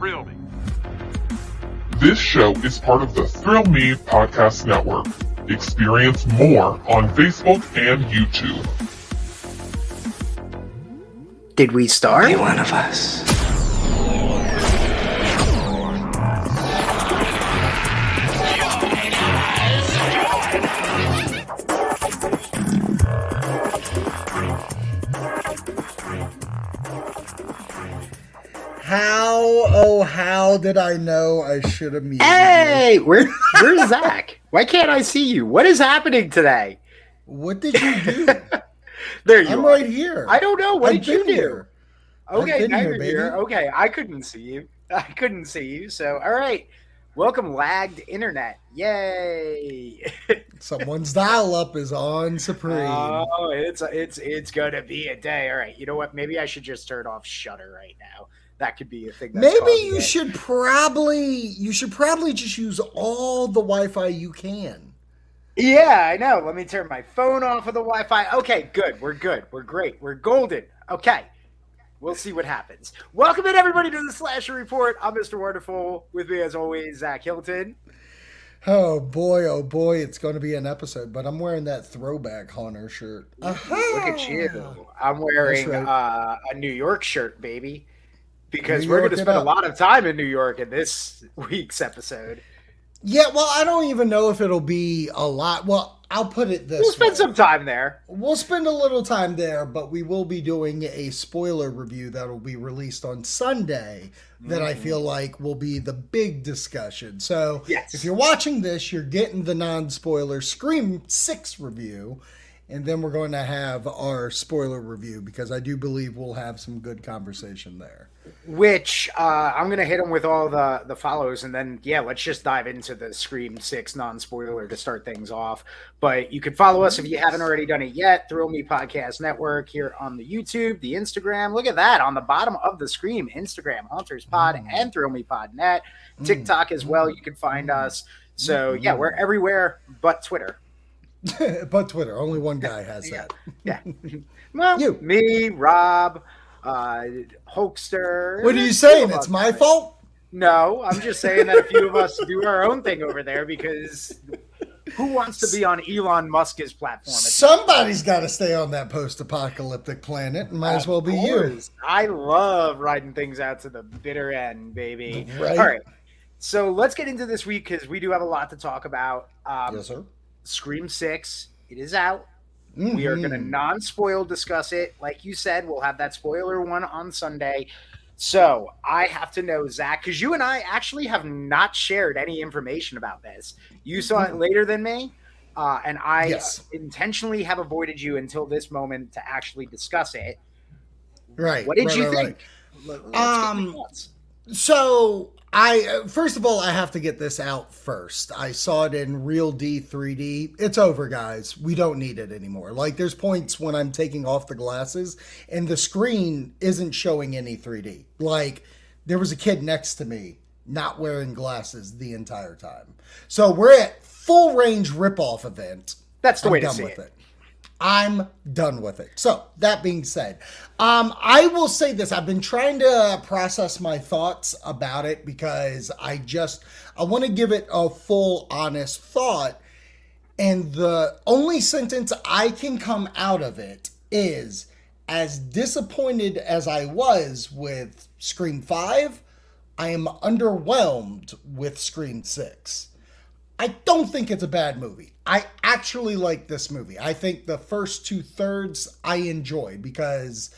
Thrill Me. This show is part of the Thrill Me Podcast Network. Experience more on Facebook and YouTube. Did we start? Be one of us. How, oh, how did I know I should have muted you? Hey, where, where's Zach? Why can't I see you? What is happening today? What did you do? There you I'm are. right here. I don't know. What I've did you do? here. Okay, now here, you're baby. here. Okay, I couldn't see you. I couldn't see you. So, all right. Welcome, lagged internet. Yay! Someone's dial up is on supreme. oh, it's it's it's gonna be a day. All right. You know what? Maybe I should just turn off Shutter right now. That could be a thing. That's Maybe you it. should probably you should probably just use all the Wi-Fi you can. Yeah, I know. Let me turn my phone off of the Wi-Fi. Okay, good. We're good. We're great. We're golden. Okay. We'll see what happens. Welcome in everybody to the Slasher Report. I'm Mr. Wonderful. With me as always, Zach Hilton. Oh boy, oh boy, it's going to be an episode. But I'm wearing that throwback Hunter shirt. Look at you. I'm wearing That's uh, a New York shirt, baby. Because New we're going to spend a lot of time in New York in this week's episode. Yeah, well, I don't even know if it'll be a lot. Well, I'll put it this We'll spend way. some time there. We'll spend a little time there, but we will be doing a spoiler review that will be released on Sunday that I feel mm. like will be the big discussion. So, Yes. if you're watching this, you're getting the non spoiler Scream 6 review, and then we're going to have our spoiler review because I do believe we'll have some good conversation there. Which uh, I'm gonna hit them with all the the follows, and then yeah, let's just dive into the Scream Six non spoiler to start things off. But you can follow us if you haven't already done it yet. Thrill Me Podcast Network here on the YouTube, the Instagram. Look at that on the bottom of the screen. Instagram, Hunters Pod, mm. and Thrill Me Pod Net. Mm. TikTok as well. You can find mm. us. So mm-hmm. yeah, we're everywhere but Twitter. but Twitter, only one guy has that. Yeah. Well, You. me, Rob, uh, Hoaxster. What are you saying? It's my fault? No, I'm just saying that a few of us do our own thing over there because who wants to be on Elon Musk's platform? Somebody's got to stay on that post apocalyptic planet, and might as well be you. I love riding things out to the bitter end, baby. Right. All right. So let's get into this week because we do have a lot to talk about. Um, Yes, sir. Scream 6, it is out. We are going to Mhm. non spoil discuss it. Like you said, we'll have that spoiler one on Sunday. So I have to know, Zach, because you and I actually have not shared any information about this. You saw it later than me, uh, and I Yes. intentionally have avoided you until this moment to actually discuss it. Right. What did right, you right, think? Let- let's get your Um, So I uh, first of all I have to get this out first. I saw it in Real D 3D. It's over, guys. We don't need it anymore. Like there's points when I'm taking off the glasses and the screen isn't showing any 3D. Like there was a kid next to me not wearing glasses the entire time. So we're at full range ripoff event. That's the I'm way to done see with it. it. I'm done with it. So that being said, um, I will say this: I've been trying to process my thoughts about it because I just I want to give it a full, honest thought, and the only sentence I can come out of it is as disappointed as I was with Scream Five, I am underwhelmed with Scream Six. I don't think it's a bad movie. I actually like this movie. I think the first two thirds I enjoy because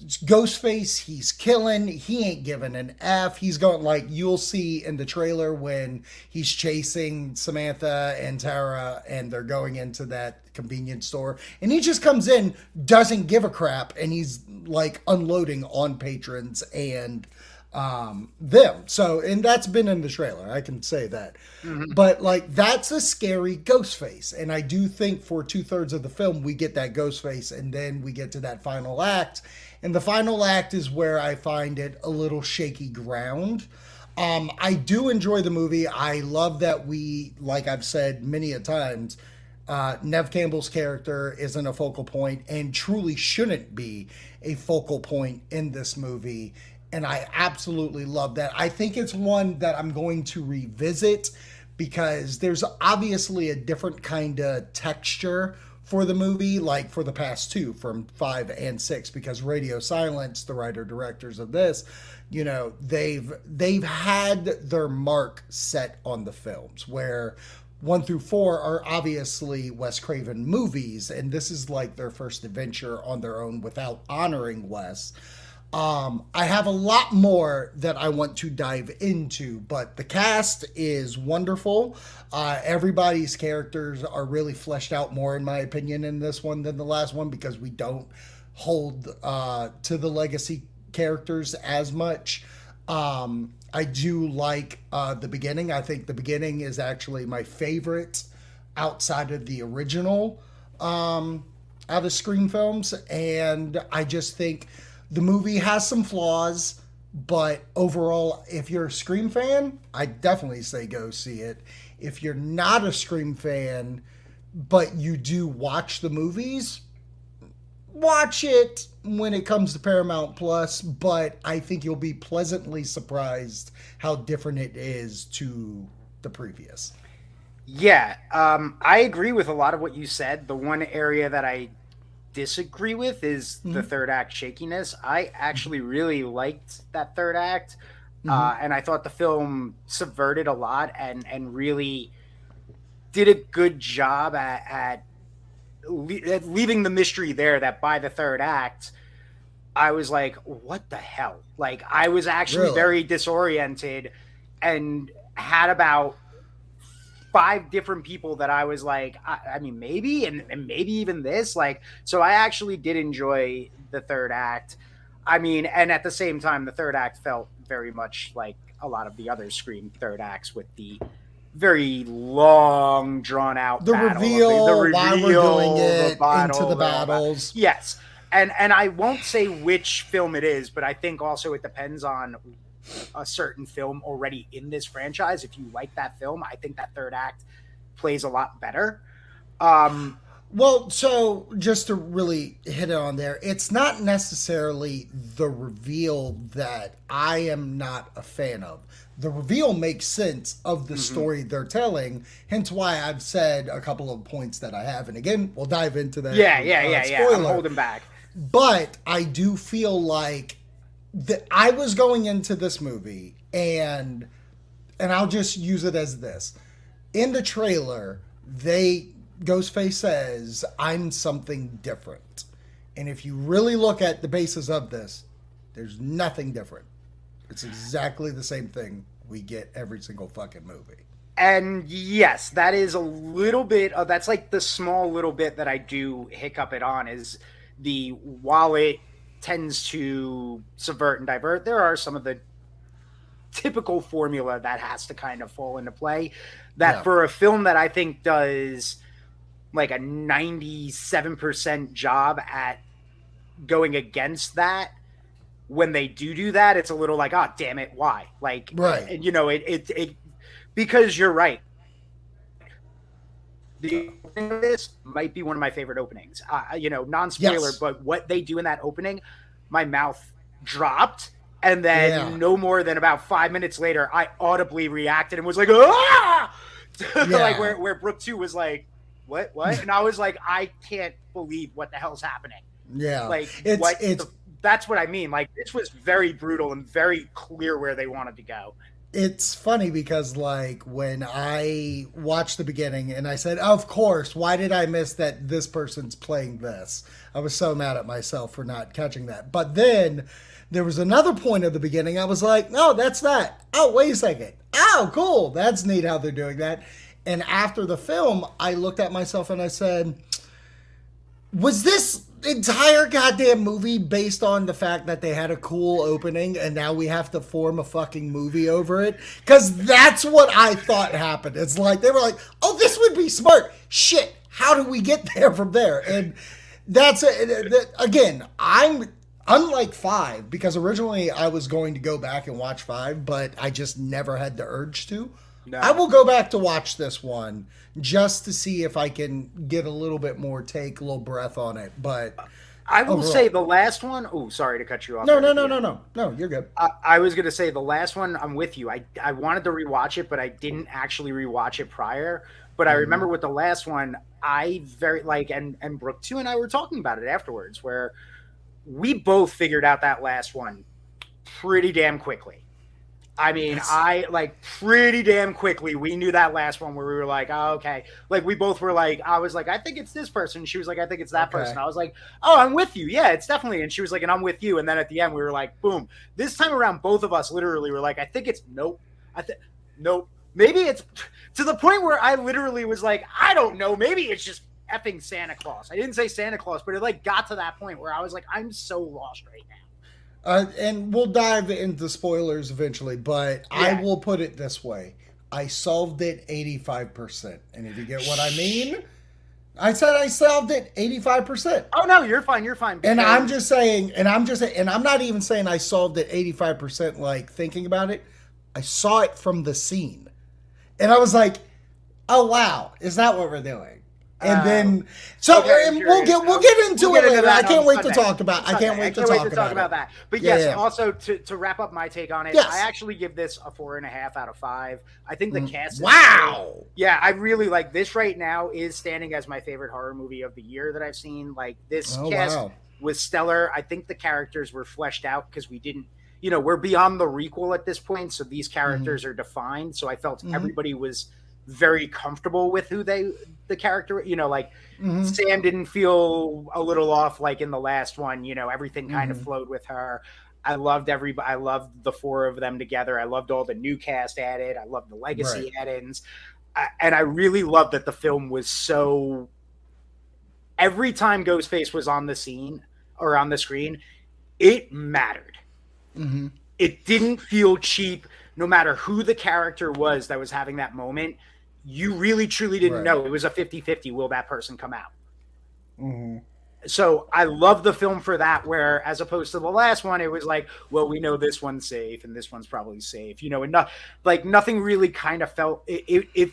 Ghostface, he's killing. He ain't giving an F. He's going like you'll see in the trailer when he's chasing Samantha and Tara and they're going into that convenience store. And he just comes in, doesn't give a crap, and he's like unloading on patrons and um them. So and that's been in the trailer i can say that. But like that's a scary ghost face. And i do think for two-thirds of the film we get that ghost face and then we get to that final act. And the final act is where i find it a little shaky ground. Um i do enjoy the movie. I love that we like i've said many a times uh, Nev Campbell's character isn't a focal point and truly shouldn't be a focal point in this movie. And I absolutely love that. I think it's one that I'm going to revisit because there's obviously a different kind of texture for the movie, like for the past two, from five and six, because Radio Silence, the writer directors of this, you know, they've they've had their mark set on the films where one through four are obviously Wes Craven movies, and this is like their first adventure on their own without honoring Wes. Um, I have a lot more that I want to dive into, but the cast is wonderful. Uh, everybody's characters are really fleshed out more, in my opinion, in this one than the last one because we don't hold uh, to the legacy characters as much. Um, I do like uh, the beginning. I think the beginning is actually my favorite outside of the original um, out of Scream films, and I just think the movie has some flaws. But overall, if you're a Scream fan, I definitely say go see it. If you're not a Scream fan, but you do watch the movies, watch it when it comes to Paramount Plus, but I think you'll be pleasantly surprised how different it is to the previous. Yeah, um, I agree with a lot of what you said. The one area that I disagree with is mm-hmm. the third act shakiness. I actually really liked that third act, mm-hmm. uh, and I thought the film subverted a lot and and really did a good job at, at leaving the mystery there that by the third act i was like what the hell like i was actually really? very disoriented and had about five different people that i was like i, I mean maybe and, and maybe even this like so i actually did enjoy the third act i mean and at the same time the third act felt very much like a lot of the other scream third acts with the very long, drawn out. The reveal, the reveal, why we're doing it, the battle, into the battles. Yes, and and I won't say which film it is, but I think also it depends on a certain film already in this franchise. If you like that film, I think that third act plays a lot better. Um, well, so just to really hit it on there, it's not necessarily the reveal that I am not a fan of the reveal makes sense of the mm-hmm. story they're telling. Hence why I've said a couple of points that I have. And again, we'll dive into that. Yeah, yeah, uh, yeah, spoiler. yeah. I'm holding back. But I do feel like that I was going into this movie and and I'll just use it as this. In the trailer, they Ghostface says, I'm something different. And if you really look at the basis of this, there's nothing different. It's exactly the same thing we get every single fucking movie. And yes, that is a little bit of that's like the small little bit that I do hiccup it on is the while it tends to subvert and divert, there are some of the typical formula that has to kind of fall into play. That yeah. for a film that I think does like a 97% job at going against that when they do do that, it's a little like, oh, damn it, why? Like, right? You know, it it, it because you're right. The opening of this might be one of my favorite openings. Uh, you know, non spoiler, yes. but what they do in that opening, my mouth dropped. And then yeah. no more than about five minutes later, I audibly reacted and was like, ah! yeah. like where, where Brooke 2 was like, what, what? and I was like, I can't believe what the hell's happening. Yeah. Like, it's, what it's, the that's what I mean. Like this was very brutal and very clear where they wanted to go. It's funny because like when I watched the beginning and I said, "Of course, why did I miss that this person's playing this?" I was so mad at myself for not catching that. But then there was another point of the beginning. I was like, "Oh, that's that." Oh, wait a second. Oh, cool. That's neat how they're doing that. And after the film, I looked at myself and I said, "Was this entire goddamn movie based on the fact that they had a cool opening and now we have to form a fucking movie over it? Because that's what i thought happened. It's like they were like oh this would be smart. Shit how do we get there from there? And that's it. Uh, again i'm unlike five because originally i was going to go back and watch five but i just never had the urge to no. I will go back to watch this one just to see if I can get a little bit more take, a little breath on it. But I will Overall. say the last one. Oh, sorry to cut you off. No, no, no, no, no, no. You're good. I, I was gonna say the last one. I'm with you. I I wanted to rewatch it, but I didn't actually rewatch it prior. But I Mm-hmm. remember with the last one, I very like and and Brooke too, and I were talking about it afterwards, where we both figured out that last one pretty damn quickly. I mean, That's- I like pretty damn quickly. We knew that last one where we were like, oh, okay. Like we both were like, I was like, I think it's this person. She was like, I think it's that Okay. person. I was like, oh, I'm with you. Yeah, it's definitely. And she was like, and I'm with you. And then at the end, we were like, boom. This time around, both of us literally were like, I think it's nope. I think nope. Maybe it's to the point where I literally was like, I don't know. Maybe it's just effing Santa Claus. I didn't say Santa Claus, but it like got to that point where I was like, I'm so lost right now. Uh, and we'll dive into spoilers eventually, but I will put it this way: I solved it eighty-five percent, and if you get what I mean, I said I solved it eighty-five percent. Oh no, you're fine. You're fine. And I'm just saying, and I'm just, and I'm not even saying I solved it 85% like thinking about it. I saw it from the scene. And I was like, oh wow, is that what we're doing? And Uh, then, so okay, and we'll get we'll get into We'll it later. I can't wait to talk about. I can't wait to wait talk to talk about, about that. But yes, yeah. also to, to wrap up my take on it, Yes. I actually give this a four and a half out of five. I think the Mm. cast. Wow. Yeah, I really like this right now. Is standing as my favorite horror movie of the year that I've seen. Like this Oh cast wow. was stellar. I think the characters were fleshed out because we didn't, you know, we're beyond the requel at this point, so these characters Mm-hmm. are defined. So I felt Mhm. everybody was very comfortable with who they, the character, you know, like Mhm. Sam didn't feel a little off like in the last one. You know, everything kind Mhm. of flowed with her. I loved every. I loved the four of them together. I loved all the new cast added. I loved the legacy add-ins, I, and I really loved that the film was so. Every time Ghostface was on the scene or on the screen, it mattered. Mhm. It didn't feel cheap, no matter who the character was that was having that moment. You really truly didn't Right. know it was a 50-50. Will that person come out? Mhm. so I love the film for that. Where as opposed to the last one, it was like, well, we know this one's safe and this one's probably safe, you know, and not like nothing really kind of felt it. it, it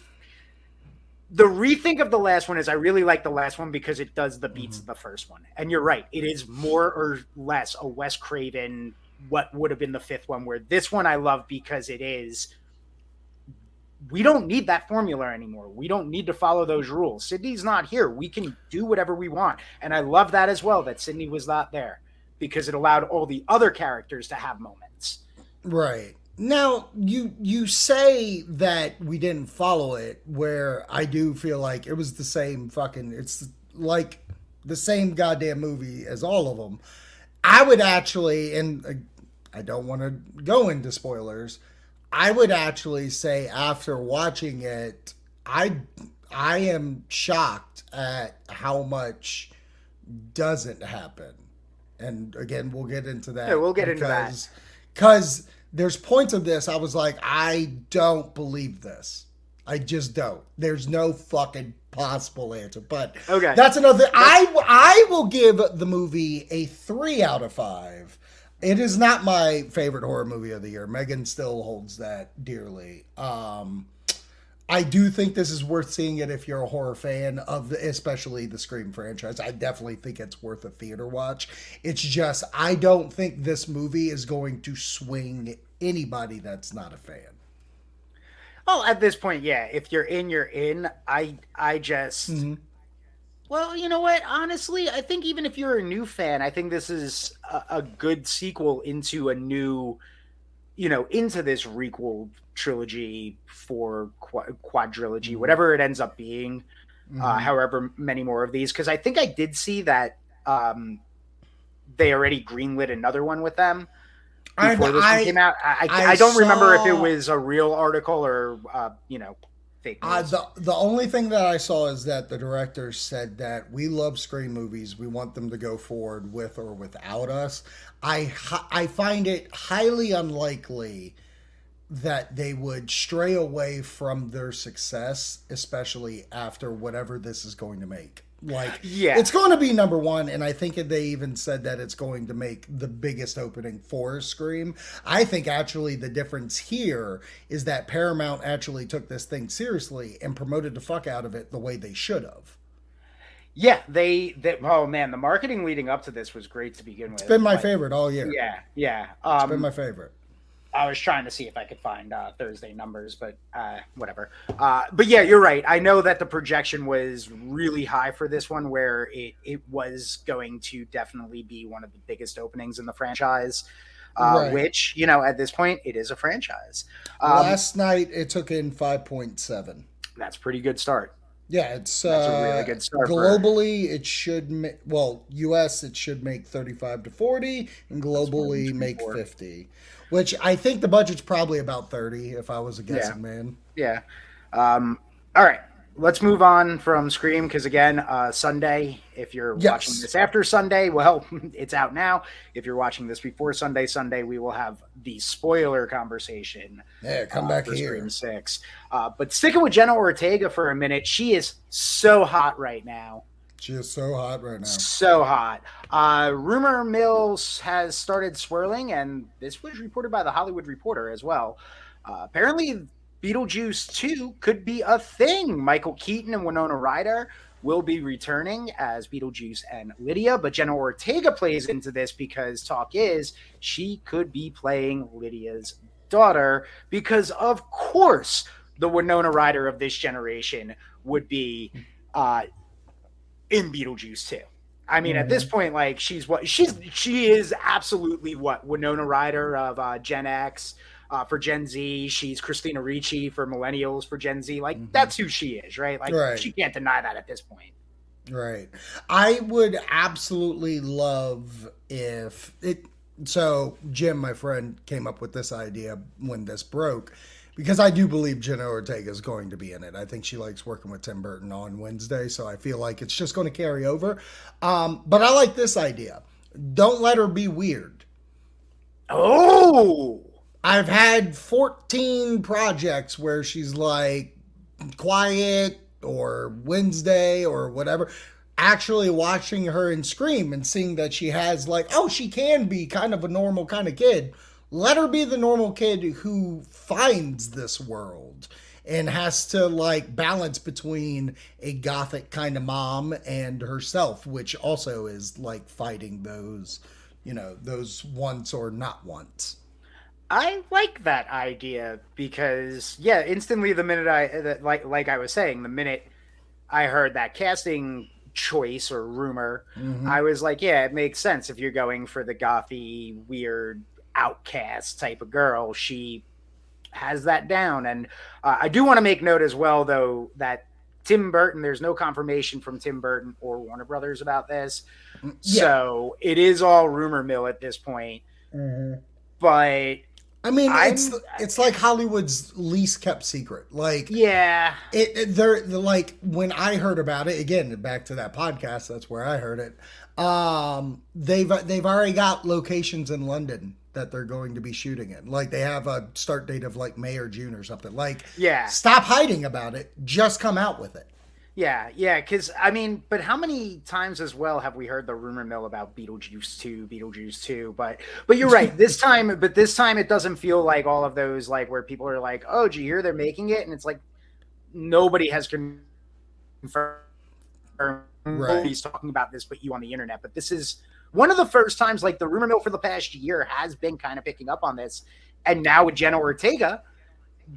the rethink of the last one is I really like the last one because it does the beats of the first one, and you're right, it is more or less a Wes Craven what would have been the fifth one. Where this one I love because it is we don't need that formula anymore. We don't need to follow those rules. Sydney's not here. We can do whatever we want. And I love that as well that Sydney was not there because it allowed all the other characters to have moments. Right. Now you you say that we didn't follow it where I do feel like it was the same fucking it's like the same goddamn movie as all of them. I would actually and uh, I don't want to go into spoilers. I would actually say after watching it I I am shocked at how much doesn't happen. And again, we'll get into that. Yeah, we'll get into that. because- Because there's points of this I was like, I don't believe this. I just don't. There's no fucking possible answer. But Okay. that's another. I I will give the movie a three out of five. It is not my favorite horror movie of the year. Megan still holds that dearly. Um, I do think this is worth seeing it if you're a horror fan of the, especially the Scream franchise. I definitely think it's worth a theater watch. It's just I don't think this movie is going to swing anybody that's not a fan. Oh, at this point, yeah. If you're in, you're in. I I just Mhm. Well, you know what? Honestly, I think even if you're a new fan, I think this is a, a good sequel into a new, you know, into this requel trilogy for qu- quadrilogy, Mhm. whatever it ends up being. Uh, Mhm. however many more of these, because I think I did see that um, they already greenlit another one with them I- before this I- one came out. I, I, I I don't remember if it was a real article or uh, you know fake Uh, the the only thing that I saw is that the director said that we love Scream movies. We want them to go forward with or without us. I I find it highly unlikely that they would stray away from their success, especially after whatever this is going to make. Like, Yeah. it's going to be number one, and I think they even said that it's going to make the biggest opening for Scream. I think actually the difference here is that Paramount actually took this thing seriously and promoted the fuck out of it the way they should have. Yeah, they, they. Oh man, the marketing leading up to this was great to begin with. It's been my Like, favorite all year. Yeah, yeah. It's Um, been my favorite. I was trying to see if I could find uh, Thursday numbers, but uh, whatever. Uh, but yeah, you're right. I know that the projection was really high for this one, where it, it was going to definitely be one of the biggest openings in the franchise. Uh, Right. Which you know, at this point, it is a franchise. Um, Last night it took in five point seven. that's a pretty good start. Yeah, it's That's uh, a really good start for- Globally, it should make well, U.S. it should make thirty-five to forty, and globally make 24. Which I think the budget's probably about thirty, if I was a guessing man. Yeah. Um, all right. Let's move on from Scream because again, uh, Sunday. If you're Yes. watching this after Sunday, well, it's out now. If you're watching this before Sunday, Sunday we will have the spoiler conversation. Yeah, come uh, back here. Scream Six. Uh, but sticking with Jenna Ortega for a minute, she is so hot right now. She is so hot right now. So hot. Uh, rumor mills has started swirling, and this was reported by the Hollywood Reporter as well. Uh, apparently, Beetlejuice 2 could be a thing. Michael Keaton and Winona Ryder will be returning as Beetlejuice and Lydia, but Jenna Ortega plays into this because talk is she could be playing Lydia's daughter because, of course, the Winona Ryder of this generation would be uh, in Beetlejuice too. I mean, at this point, like she's what she's she is absolutely what Winona Ryder of uh, Gen X uh, for Gen Z. She's Christina Ricci for Millennials for Gen Z. Like Mhm. that's who she is, right? Like Right. she can't deny that at this point. Right. I would absolutely love if it. So, Jim, my friend, came up with this idea when this broke because I do believe Jenna Ortega is going to be in it. I think she likes working with Tim Burton on Wednesday, so I feel like it's just going to carry over. Um, but I like this idea. Don't let her be weird. Oh, I've had 14 projects where she's like quiet or Wednesday or whatever. Actually, watching her in Scream and seeing that she has, like, oh, she can be kind of a normal kind of kid. Let her be the normal kid who finds this world and has to, like, balance between a gothic kind of mom and herself, which also is, like, fighting those, you know, those once or not once. I like that idea because yeah, instantly the minute I like like I was saying, the minute I heard that casting choice or rumor, Mhm. I was like, yeah, it makes sense if you're going for the gothy, weird, outcast type of girl. She has that down, and uh, I do want to make note as well, though, that Tim Burton. There's no confirmation from Tim Burton or Warner Brothers about this, Yeah. so it is all rumor mill at this point. But I mean, I'm- it's it's like Hollywood's least kept secret. Like yeah, it, it they're like when I heard about it again. Back to that podcast, that's where I heard it. Um, they've they've already got locations in London that they're going to be shooting in. Like they have a start date of like May or June or something. Like yeah. stop hiding about it. Just come out with it. Yeah, yeah, because I mean, but how many times as well have we heard the rumor mill about Beetlejuice two, Beetlejuice two? But but you're right. This time, but this time it doesn't feel like all of those like where people are like, oh, did you hear they're making it? And it's like nobody has confirmed. Nobody's talking about this, but you on the internet. But this is one of the first times like the rumor mill for the past year has been kind of picking up on this, and now with Jenna Ortega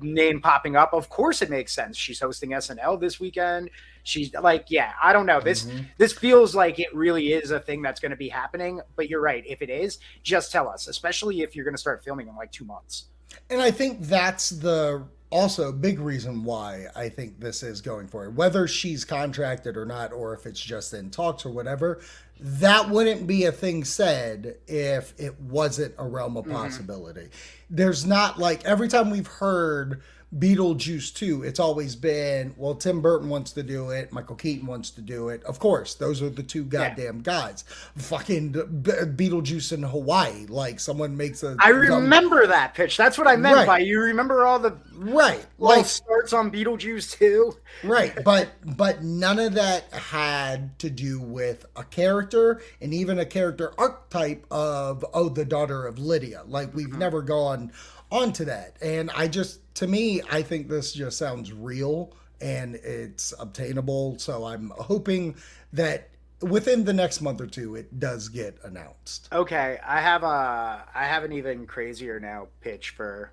name popping up, of course it makes sense. She's hosting SNL this weekend. She's like, yeah, I don't know. This Mhm. this feels like it really is a thing that's going to be happening. But you're right. If it is, just tell us, especially if you're going to start filming in like two months. And I think that's the also big reason why I think this is going for it. Whether she's contracted or not, or if it's just in talks or whatever, that wouldn't be a thing said if it wasn't a realm of mm-hmm. possibility. There's not like every time we've heard Beetlejuice 2, it's always been, well, Tim Burton wants to do it, Michael Keaton wants to do it. Of course, those are the two goddamn guys. Fucking Be- Beetlejuice in Hawaii, like someone makes a I dumb- remember that pitch. That's what I meant Right. by you remember all the right, like like starts on Beetlejuice too. right but but none of that had to do with a character and even a character archetype of oh the daughter of lydia like we've Mm-hmm. never gone onto that and i just to me i think this just sounds real and it's obtainable. So I'm hoping that within the next month or two it does get announced. Okay, I have a I have an even crazier now pitch for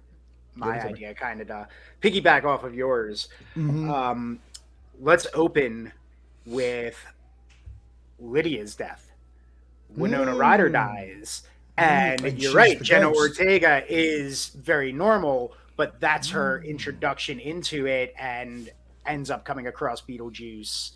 my Give it to me. idea, kind of to piggyback off of yours. Mhm. Um, let's open with Lydia's death. Winona Ryder Mm. dies, and and you're right. Jenna ghost. Ortega is very normal, but that's her Mm. introduction into it, and ends up coming across Beetlejuice.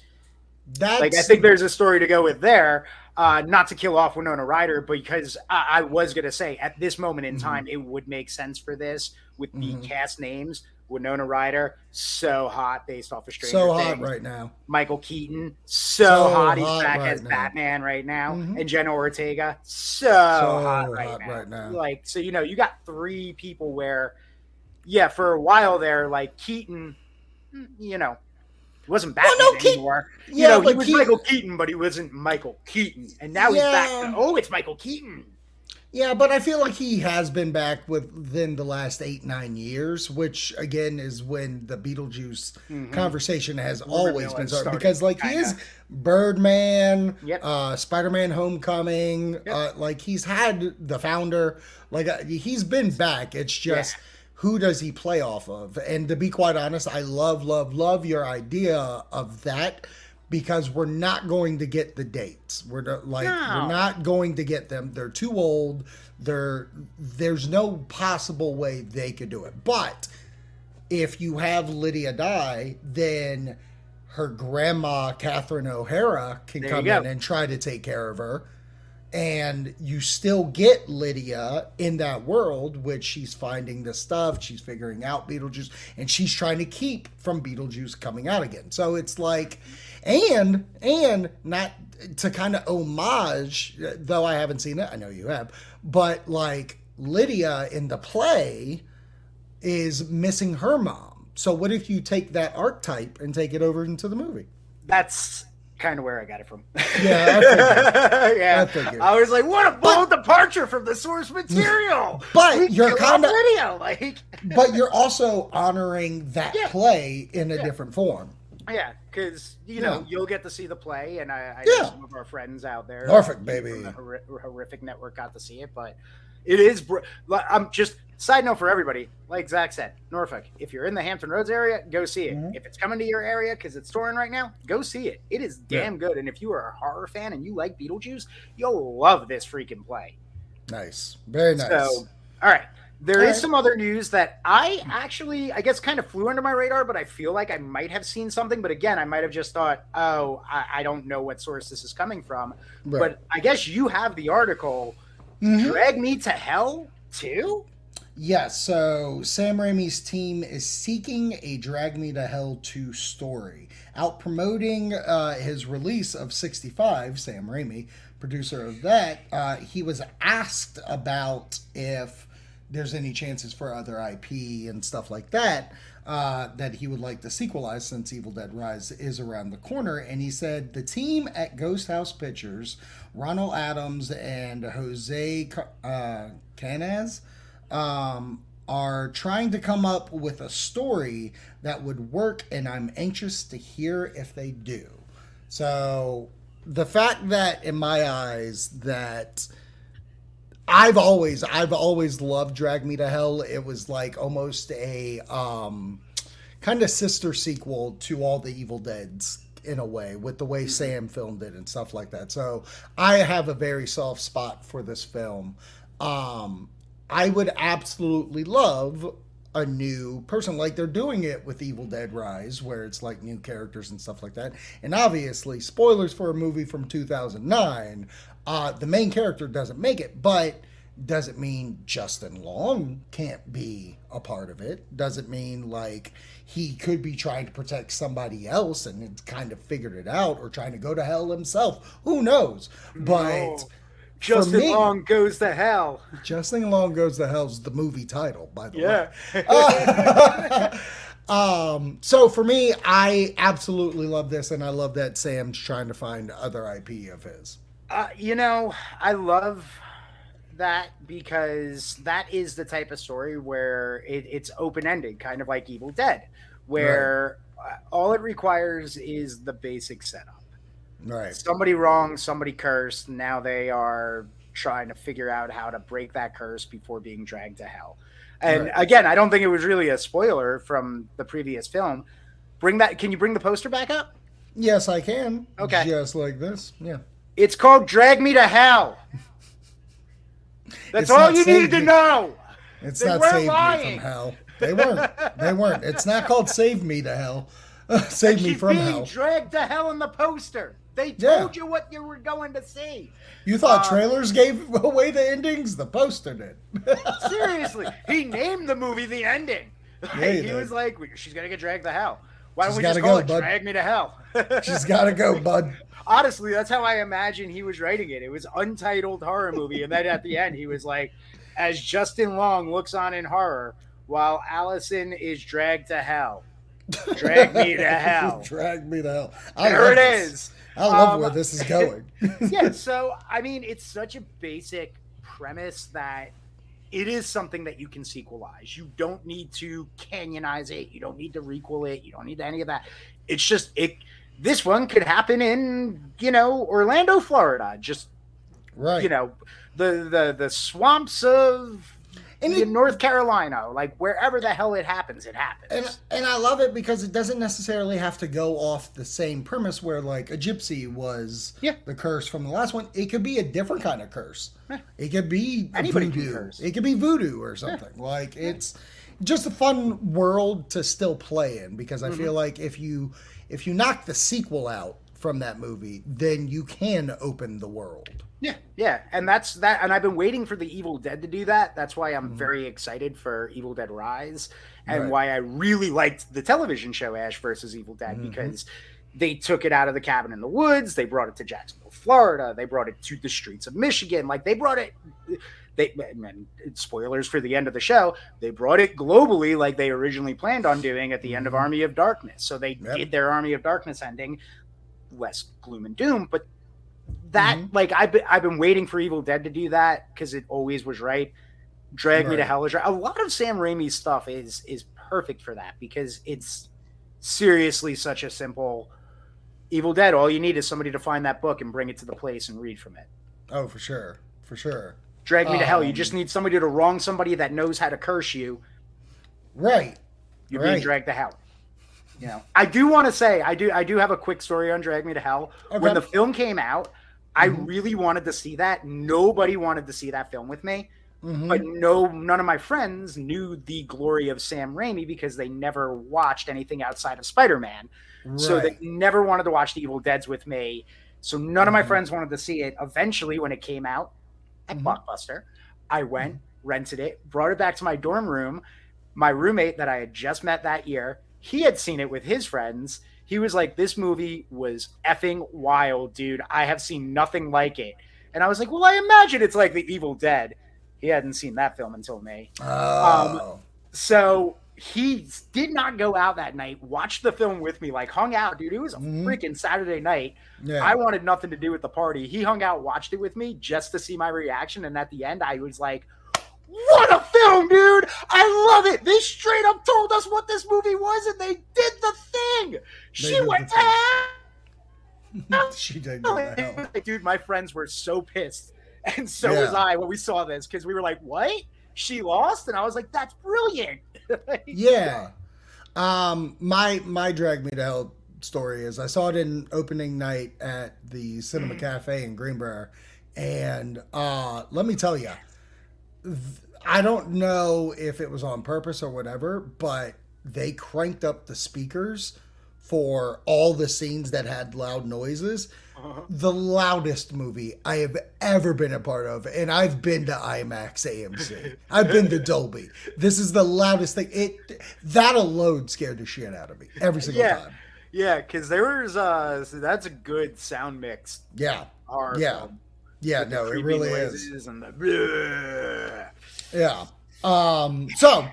That's Like I think there's a story to go with there. Uh, not to kill off Winona Ryder, because I, I was gonna say at this moment in Mhm. time, it would make sense for this with the Mhm. cast names. Winona Ryder, so hot based off of Stranger so hot Things. right now. Michael Keaton, so, So hot. He's hot back right as now. Batman right now. Mhm. And Jenna Ortega, so, hot, right, hot now. right now. Like, so, you know, you got three people where, yeah, for a while there, like Keaton, mm, you know, wasn't Batman Well, no, Keaton- anymore. you Yeah, know, he was Keaton- Michael Keaton, but he wasn't Michael Keaton. And now he's back. To, oh, it's Michael Keaton. Yeah, but I feel like he has been back within the last eight nine years, which again is when the Beetlejuice Mhm. conversation has Rumor always been started because like he is. Birdman, Yep. uh, Spider-Man: Homecoming, Yep. uh, like he's had the founder, like uh, he's been back. It's just. Yeah. Who does he play off of? And to be quite honest, I love, love, love your idea of that because we're not going to get the dates. We're not, like No. we're not going to get them. They're too old. They're there's no possible way they could do it. But if you have Lydia die, then her grandma Catherine O'Hara can There come in and try to take care of her. And you still get Lydia in that world, which she's finding the stuff, she's figuring out Beetlejuice, and she's trying to keep from Beetlejuice coming out again. So it's like, and and not to kind of homage, though I haven't seen it, I know you have, but like Lydia in the play is missing her mom. So what if you take that archetype and take it over into the movie? That's kind of where I got it from. Yeah, I yeah. I figured. I was like, what a bold departure from the source material. But We you're kinda- Lydia, like, But you're also honoring that Yeah. play in a Yeah. different form. yeah, because you know Yeah. you'll get to see the play, and I, I Yeah. some of our friends out there, Norfolk, baby. from the Horri- horrific network, got to see it. But it is. br- I'm just side note for everybody. Like Zach said, Norfolk. If you're in the Hampton Roads area, go see it. Mhm. If it's coming to your area because it's touring right now, go see it. It is Yeah. damn good. And if you are a horror fan and you like Beetlejuice, you'll love this freaking play. Nice. Very nice. So, all right. There is All right. some other news that I actually, I guess, kind of flew under my radar, but I feel like I might have seen something. But again, I might have just thought, oh, I, I don't know what source this is coming from. Right. But I guess you have the article. Mhm. Drag Me to Hell too. Yes, so Sam Raimi's team is seeking a Drag Me to Hell 2 story. Out promoting uh, his release of 65, Sam Raimi, producer of that, uh, he was asked about if there's any chances for other IP and stuff like that. Uh, that he would like to sequelize since Evil Dead Rise is around the corner. And he said the team at Ghost House Pictures, Ronald Adams and Jose uh, Canas, um, are trying to come up with a story that would work, and I'm anxious to hear if they do. So the fact that, in my eyes, that I've always I've always loved Drag Me to Hell. It was like almost a um, kind of sister sequel to all the Evil Deads in a way with the way Sam filmed it and stuff like that. So I have a very soft spot for this film. Um, I would absolutely love a new person like they're doing it with Evil Dead Rise where it's like new characters and stuff like that. And obviously, spoilers for a movie from 2009, uh the main character doesn't make it, but doesn't mean Justin Long can't be a part of it. Doesn't mean like he could be trying to protect somebody else and kind of figured it out or trying to go to hell himself. Who knows? But. Justin me- Long goes to hell. Justin Long Goes to Hell's the movie title, by the way. Yeah. um, so for me, I absolutely love this, and I love that Sam's trying to find other IP of his. Uh, you know, I love that because that is the type of story where it, it's open ended, kind of like Evil Dead, where all it requires is the basic setup. Right. Somebody wrong, somebody cursed. Now they are trying to figure out how to break that curse before being dragged to hell. And Right. again, I don't think it was really a spoiler from the previous film. Bring that. Can you bring the poster back up? Yes, I can. Okay. Just like this. Yeah. It's called "Drag Me to Hell." That's It's all you needed to know. It's They not Save Me from Hell. They weren't. they weren't. It's not called Save Me to Hell. Save Me from being Hell. dragged to hell in the poster. They Yeah. told you what you were going to see. You thought Uh, trailers gave away the endings? The poster did. Seriously, he named the movie the ending. Yeah, he he was like, "She's gonna get dragged to hell." Why don't She's we just gotta call go, it bud. "Drag Me to Hell"? She's got to go, bud. Honestly, that's how I imagine he was writing it. It was untitled horror movie, and then at the end, he was like, "As Justin Long looks on in horror, while Allison is dragged to hell." Drag me to hell. Drag me to hell. I There it this. is. I love Um, where this is going. yeah, so I mean, it's such a basic premise that it is something that you can sequelize. You don't need to canyonize it. You don't need to requel it. You don't need any of that. It's just it. This one could happen in you know Orlando, Florida. Just right. you know the the the swamps of in it- North Carolina, like wherever the hell it happens, it happens. and and I love it because it doesn't necessarily have to go off the same premise where like a gypsy was Yeah. the curse from the last one. It could be a different kind of curse. Yeah. It could be Anybody voodoo. It could be voodoo or something. Like it's just a fun world to still play in because I Mm-hmm. feel like if you if you knock the sequel out from that movie, then you can open the world. Yeah, yeah, and that's that. And I've been waiting for the Evil Dead to do that. That's why Mm-hmm. I'm very excited for Evil Dead Rise, and Right. why I really liked the television show Ash versus Evil Dead Mm-hmm. because they took it out of the cabin in the woods. They brought it to Jacksonville, Florida. They brought it to the streets of Michigan. Like they brought it. They and spoilers for the end of the show. They brought it globally, like they originally planned on doing at the end of Army of Darkness. So they Mm-hmm. Yep. did their Army of Darkness ending, less gloom and doom, but that Mhm. like I've been I've been waiting for Evil Dead to do that because it always was right. Drag Me to Hell is right. A lot of Sam Raimi's stuff is is perfect for that because it's seriously such a simple Evil Dead. All you need is somebody to find that book and bring it to the place and read from it. Oh, for sure. For sure. Drag Me to Hell. You Um, just need somebody to wrong somebody that knows how to curse you. Right. You're being dragged to hell. You know, I do want to say I do I do have a quick story on Drag Me to Hell. When the film came out, I Mhm. really wanted to see that. Nobody wanted to see that film with me. Mhm. but no none of my friends knew the glory of Sam Raimi because they never watched anything outside of Spider-Man. So they never wanted to watch the Evil Deads with me. So none of my Mhm. friends wanted to see it. Eventually, when it came out at Mhm. Blockbuster, I went, rented it, brought it back to my dorm room. My roommate that I had just met that year, he had seen it with his friends. He was like, "This movie was effing wild, dude. I have seen nothing like it." And I was like, "Well, I imagine it's like The Evil Dead." He hadn't seen that film until May. Oh. So he did not go out that night, watched the film with me, like hung out, dude. It was a Mhm. freaking Saturday night. yeah. I wanted nothing to do with the party. He hung out, watched it with me just to see my reaction. And at the end, I was like, what a film, dude! I love it. They straight up told us what this movie was, and they did the thing. She went to hell. she did go to hell. Dude, my friends were so pissed. And so Yeah. was I when we saw this because we were like, what? She lost? And I was like, that's brilliant. Yeah. Um, my my drag me to hell story is I saw it in opening night at the Cinema Mm. Cafe in Greenbrier, and uh, let me tell you, I don't know if it was on purpose or whatever, but they cranked up the speakers for all the scenes that had loud noises. The loudest movie I have ever been a part of, and I've been to IMAX AMC. I've been to Dolby. This is the loudest thing. It that alone scared the shit out of me every single Yeah. time. Yeah, because there was uh that's a good sound mix. Yeah, Yeah. film, yeah, no, it really is. And the Yeah. Um, so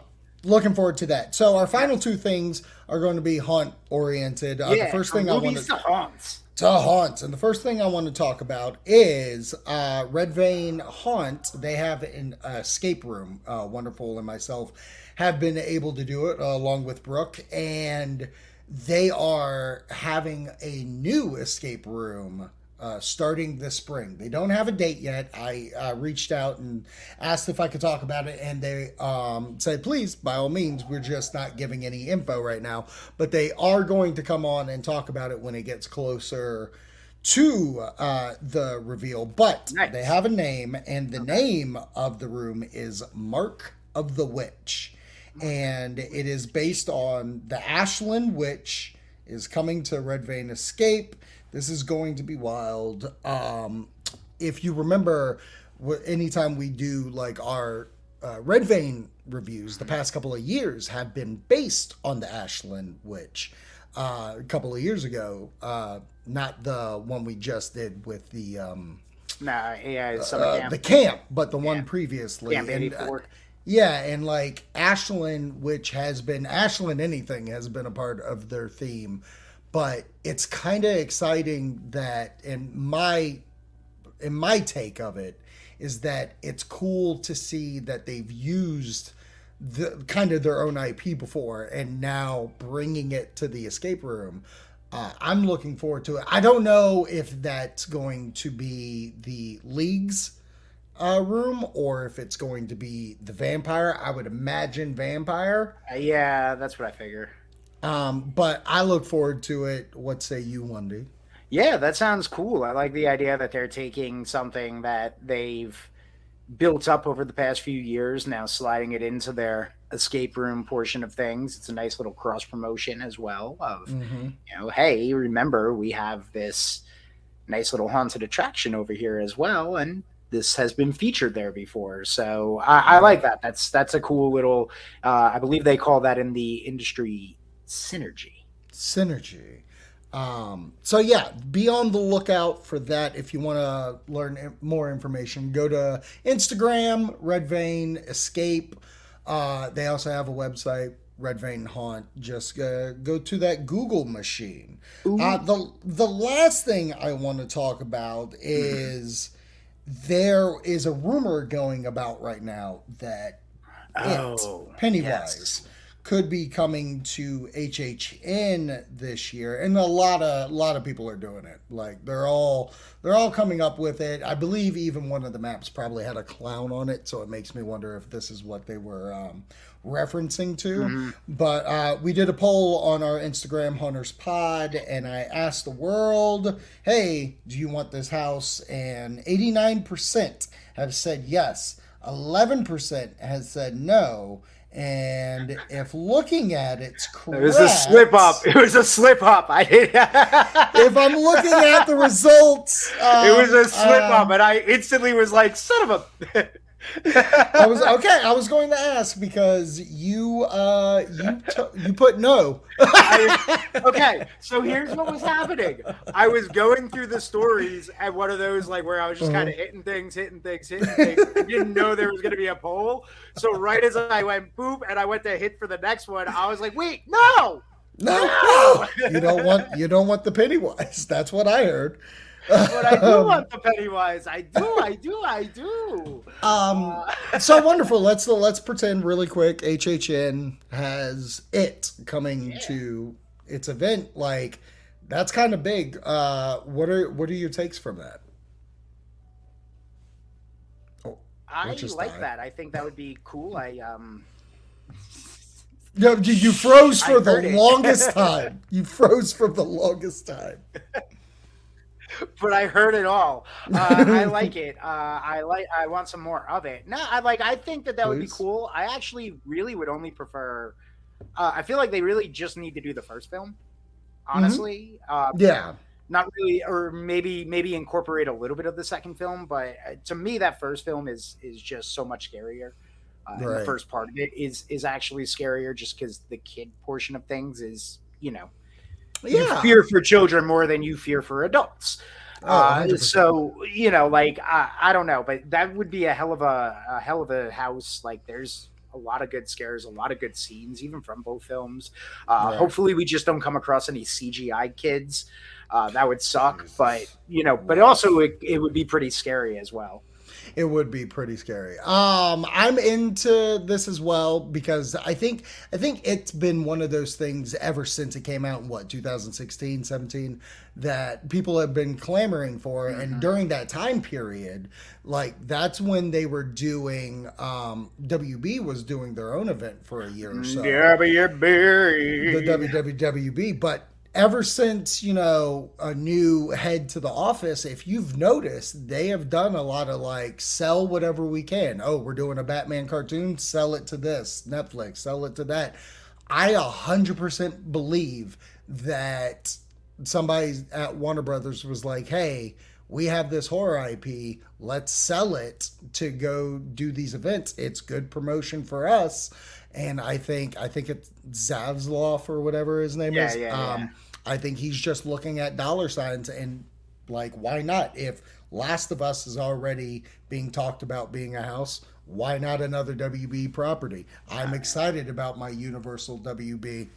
looking forward to that. So our final two things are going to be haunt oriented. Uh, yeah, the first thing I want to haunts. to haunts, and the first thing I want to talk about is uh, Red Vein Haunt. They have an escape room. Uh, Wonderful and myself have been able to do it uh, along with Brooke, and they are having a new escape room uh, starting this spring. They don't have a date yet. I uh, reached out and asked if I could talk about it, and they um, said, please, by all means, we're just not giving any info right now. But they are going to come on and talk about it when it gets closer to uh, the reveal. But Nice. they have a name, and the name of the room is Mark of the Witch. And it is based on the Ashland Witch is coming to Red Vein Escape. This is going to be wild. Um, if you remember, anytime we do like our uh, Red Vein reviews, the past couple of years have been based on the Ashland Witch. Uh, a couple of years ago, uh, not the one we just did with the um, Nah, yeah, uh, camp. the camp, but the one previously. Camp And, 84. uh, yeah, and like Ashland, which has been Ashland anything has been a part of their theme, but it's kind of exciting that in my in my take of it is that it's cool to see that they've used the kind of their own IP before and now bringing it to the escape room. Uh, I'm looking forward to it. I don't know if that's going to be the league's uh, room or if it's going to be the vampire. I would imagine vampire. Uh, yeah, that's what I figure. Um, but I look forward to it. What say you, Wendy? Yeah, that sounds cool. I like the idea that they're taking something that they've built up over the past few years, now sliding it into their escape room portion of things. It's a nice little cross promotion as well of, Mm-hmm. you know, hey, remember we have this nice little haunted attraction over here as well, and this has been featured there before. So I, I like that. That's that's a cool little. Uh, I believe they call that in the industry synergy. Synergy. Um, so yeah, be on the lookout for that. If you want to learn more information, go to Instagram, Red Vein Escape. Uh, they also have a website, Red Vein Haunt. Just uh, go to that Google machine. Uh, the the last thing I want to talk about is there is a rumor going about right now that Oh, it, Pennywise, yes. Could be coming to HHN this year, and a lot of a lot of people are doing it. Like they're all they're all coming up with it. I believe even one of the maps probably had a clown on it, so it makes me wonder if this is what they were um, referencing to. Mm-hmm. But uh, we did a poll on our Instagram Hunters Pod, and I asked the world, "Hey, do you want this house?" And eighty nine percent have said yes. 11% has said no. And if looking at it's correct, It was a slip up. It was a slip up. I. If I'm looking at the results, um, it was a slip um, up, and I instantly was like, "Son of a." I was okay. I was going to ask because you uh you t- you put no. I- okay, so here's what was happening. I was going through the stories at one of those like where I was just kind of Uh-huh. hitting things, hitting things, hitting things. I didn't know there was going to be a poll. So right as I went boop and I went to hit for the next one, I was like, "Wait, no!" No, you don't want you don't want the Pennywise. That's what I heard. But I do Um, want the Pennywise. I do. I do. I do. Um, Uh, so wonderful. Let's let's pretend really quick. HHN has it coming Yeah. to its event. Like that's kind of big. Uh, what are what are your takes from that? I just like died? that. I think that would be cool. I um. No, you, froze I for the longest time. You froze for the longest time. but I heard it all. Uh, I like it. Uh, I like. I want some more of it. No, I like. I think that that would be cool. I actually really would only prefer. Uh, I feel like they really just need to do the first film. Honestly, uh, Yeah, not really, or maybe maybe incorporate a little bit of the second film. But uh, to me, that first film is is just so much scarier. Uh, and the first part of it is is actually scarier, just because the kid portion of things is you know you yeah. fear for children more than you fear for adults. Oh, Uh, so you know, like I, I don't know, but that would be a hell of a, a hell of a house. Like there's a lot of good scares, a lot of good scenes, even from both films. Uh, Right. Hopefully, we just don't come across any CGI kids. Uh, that would suck, but you know, but also it, it would be pretty scary as well. It would be pretty scary. Um, I'm into this as well because I think I think it's been one of those things ever since it came out in what 2016, 17 that people have been clamoring for, mm-hmm. and during that time period, like that's when they were doing um, WB was doing their own event for a year or so. WB, the WWWB, but ever since you know a new head to the office if you've noticed they have done a lot of like sell whatever we can. Oh we're doing a batman cartoon sell it to this netflix sell it to that. I 100% believe that somebody at warner brothers was like hey we have this horror ip let's sell it to go do these events. It's good promotion for us. And i think i think it's Zaslav or whatever his name yeah, is. yeah, um, yeah I think he's just looking at dollar signs and like, why not? If Last of Us is already being talked about being a house, why not another WB property? I'm excited about my Universal WB.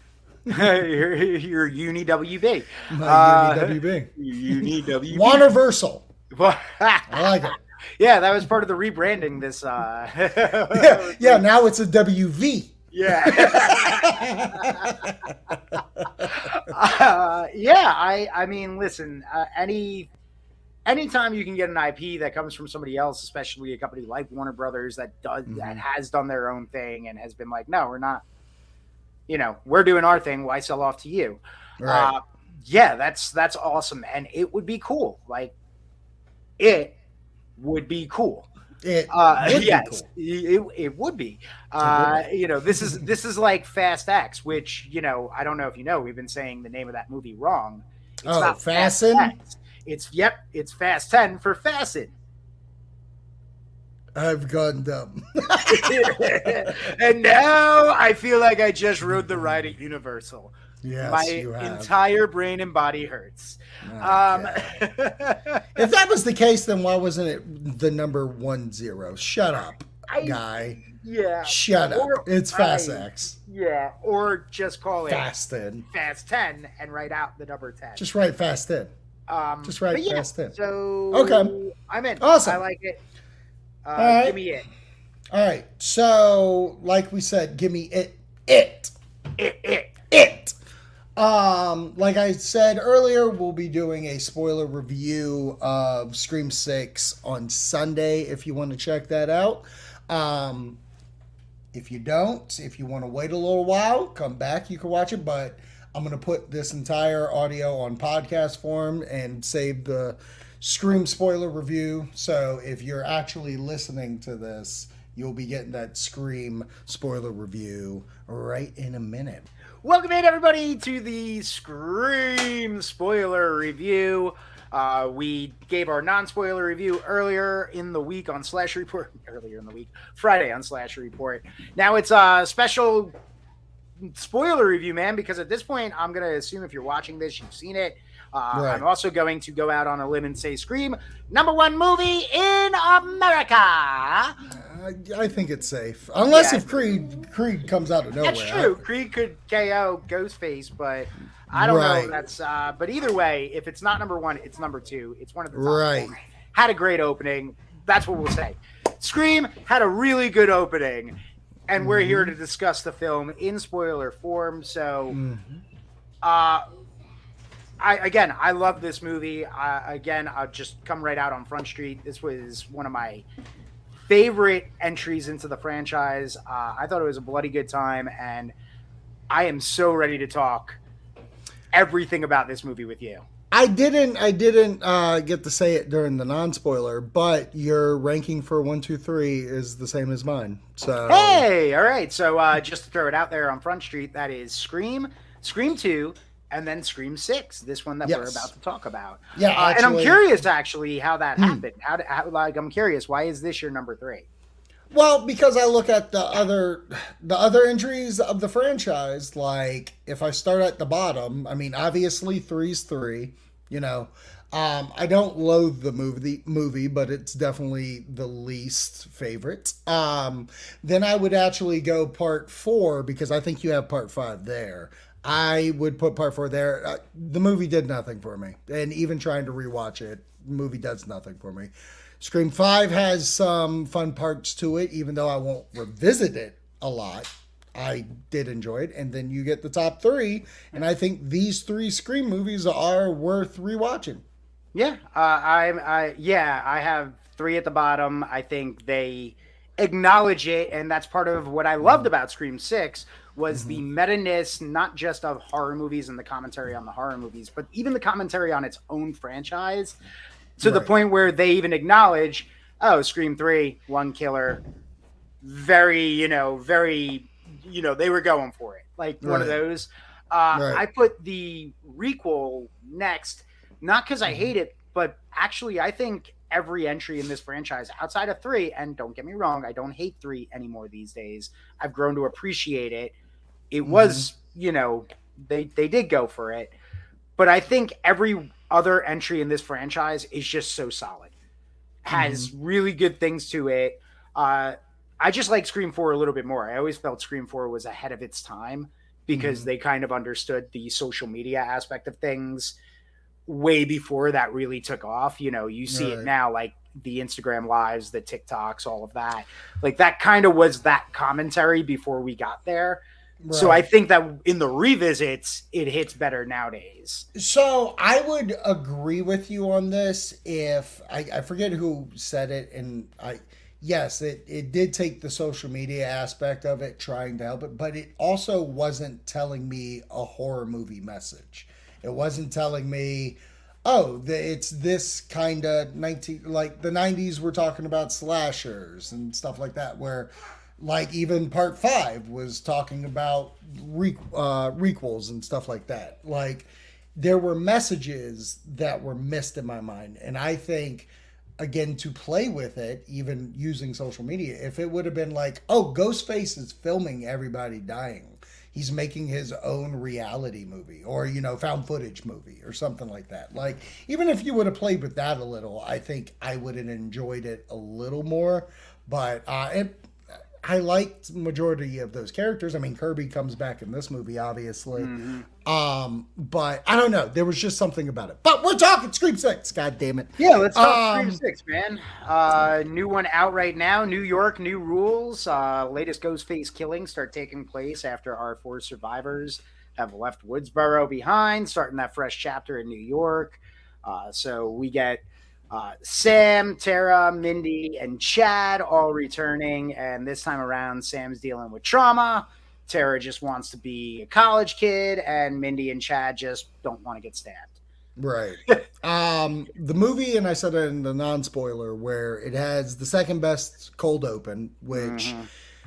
your, your Uni WB. My uh, Uni WB. Uni WB. Universal. I like it. Yeah, that was part of the rebranding. This. Uh... yeah, yeah. Now it's a WV. Yeah. uh, yeah, I I mean, listen, uh, any anytime you can get an IP that comes from somebody else, especially a company like Warner Brothers that does mm-hmm. that has done their own thing and has been like, no, we're not. You know, we're doing our thing. Why sell off to you? Right. Uh, yeah, that's that's awesome, and it would be cool. Like, it would be cool. It uh, yes, cool. it, it would be. Uh, you know, this is this is like Fast X, which you know I don't know if you know. We've been saying the name of that movie wrong. It's oh, not Fasten. Fast it's yep, it's Fast Ten for Fasten. I've gone dumb. and now I feel like I just rode the ride at Universal. Yes, my entire brain and body hurts. Um, if that was the case, then why wasn't it the number one zero? Shut up, I, guy. Yeah. Shut or, up. It's Fast I, X. Yeah, or just call it Fast Ten. Fast Ten and write out the number ten. Just write Fast Ten. Um, just write yeah, Fast Ten. So okay, I'm in. Awesome. I like it. Uh, All right. Give me it. All right. So, like we said, give me it. It. It. It. It. Um, like I said earlier, we'll be doing a spoiler review of Scream 6 on Sunday if you want to check that out. Um, if you don't, if you want to wait a little while, come back, you can watch it. But I'm going to put this entire audio on podcast form and save the Scream spoiler review. So if you're actually listening to this, you'll be getting that Scream spoiler review right in a minute. Welcome in, everybody, to the Scream spoiler review. Uh, we gave our non-spoiler review earlier in the week on Slash Report. Earlier in the week, Friday on Slash Report. Now it's a special spoiler review, man, because at this point, I'm gonna assume if you're watching this, you've seen it. Uh, right. I'm also going to go out on a limb and say Scream, number one movie in America. Uh, I think it's safe, unless yeah, if Creed Creed comes out of nowhere. That's true. Creed could KO Ghostface, but I don't right. know. That's uh, but either way, if it's not number one, it's number two. It's one of the top right. Four. Had a great opening. That's what we'll say. Scream had a really good opening, and mm-hmm. we're here mm-hmm. to discuss the film in spoiler form. So, mm-hmm. uh, I again, I love this movie. Uh, again, I'll just come right out on Front Street. This was one of my favorite entries into the franchise. Uh, I thought it was a bloody good time, and I am so ready to talk everything about this movie with you. I didn't. I didn't uh, get to say it during the non-spoiler, but your ranking for one, two, three is the same as mine. So hey, all right. So uh, just to throw it out there on Front Street, that is Scream, Scream Two, and then Scream Six, this one that yes. we're about to talk about. Yeah, uh, and I'm curious actually how that hmm. happened. How, how, like I'm curious, why is this your number three? Well, because I look at the other the other entries of the franchise, like if I start at the bottom, I mean obviously three's three, you know. Um, I don't loathe the movie movie, but it's definitely the least favorite. Um, then I would actually go part four because I think you have part five there. I would put part four there. Uh, the movie did nothing for me, and even trying to rewatch it, movie does nothing for me. Scream 5 has some fun parts to it, even though I won't revisit it a lot. I did enjoy it. And then you get the top three. And I think these three Scream movies are worth rewatching. Yeah. Uh, I, I, yeah, I have three at the bottom. I think they acknowledge it. And that's part of what I loved about Scream 6 was mm-hmm. the meta-ness not just of horror movies and the commentary on the horror movies, but even the commentary on its own franchise to right. the point where they even acknowledge, oh, Scream 3, one killer, very, you know, very, you know, they were going for it. Like right. one of those. Uh, right. I put the requel next, not because I mm-hmm. hate it, but actually, I think every entry in this franchise outside of three, and don't get me wrong, I don't hate three anymore these days. I've grown to appreciate it. It mm-hmm. was, you know, they they did go for it, but I think every other entry in this franchise is just so solid. Has mm-hmm. really good things to it. Uh, I just like Scream 4 a little bit more. I always felt Scream 4 was ahead of its time because mm-hmm. they kind of understood the social media aspect of things way before that really took off. You know, you see right. it now like the Instagram lives, the TikToks, all of that. Like that kind of was that commentary before we got there. Right. So I think that in the revisits, it hits better nowadays. So I would agree with you on this. If I, I forget who said it, and I yes, it, it did take the social media aspect of it, trying to help it, but it also wasn't telling me a horror movie message. It wasn't telling me, oh, the, it's this kind of 19, like the 90s, we're talking about slashers and stuff like that, where like even part five was talking about re- uh, requels and stuff like that. Like there were messages that were missed in my mind, and I think again to play with it, even using social media, if it would have been like, oh, Ghostface is filming everybody dying. He's making his own reality movie or, you know, found footage movie or something like that. Like, even if you would have played with that a little, I think I would have enjoyed it a little more. But uh, it, I liked majority of those characters. I mean, Kirby comes back in this movie, obviously. Mm-hmm. Um, but I don't know. There was just something about it. But we're talking Scream Six. God damn it. Yeah, let's talk um, Scream Six, man. Uh, new one out right now. New York, new rules. Uh, latest Ghostface killings start taking place after our four survivors have left Woodsboro behind, starting that fresh chapter in New York. Uh, so we get uh, Sam, Tara, Mindy, and Chad all returning. And this time around, Sam's dealing with trauma. Tara just wants to be a college kid, and Mindy and Chad just don't want to get stabbed. Right. um, the movie, and I said it in the non spoiler, where it has the second best cold open, which. Mm-hmm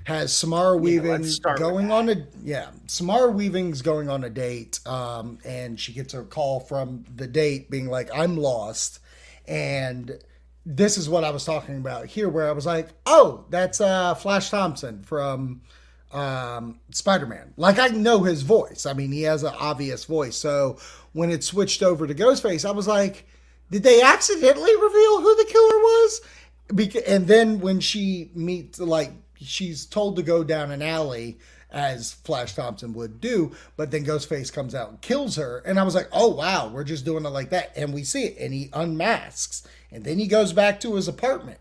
has Samara Weaving yeah, going on a yeah Samara Weaving's going on a date um and she gets a call from the date being like I'm lost and this is what I was talking about here, where I was like, oh, that's uh, Flash Thompson from um, Spider Man. Like, I know his voice. I mean, he has an obvious voice. So when it switched over to Ghostface, I was like, did they accidentally reveal who the killer was? and then when she meets, like, she's told to go down an alley as Flash Thompson would do, but then Ghostface comes out and kills her. And I was like, oh, wow, we're just doing it like that. And we see it, and he unmasks. And then he goes back to his apartment.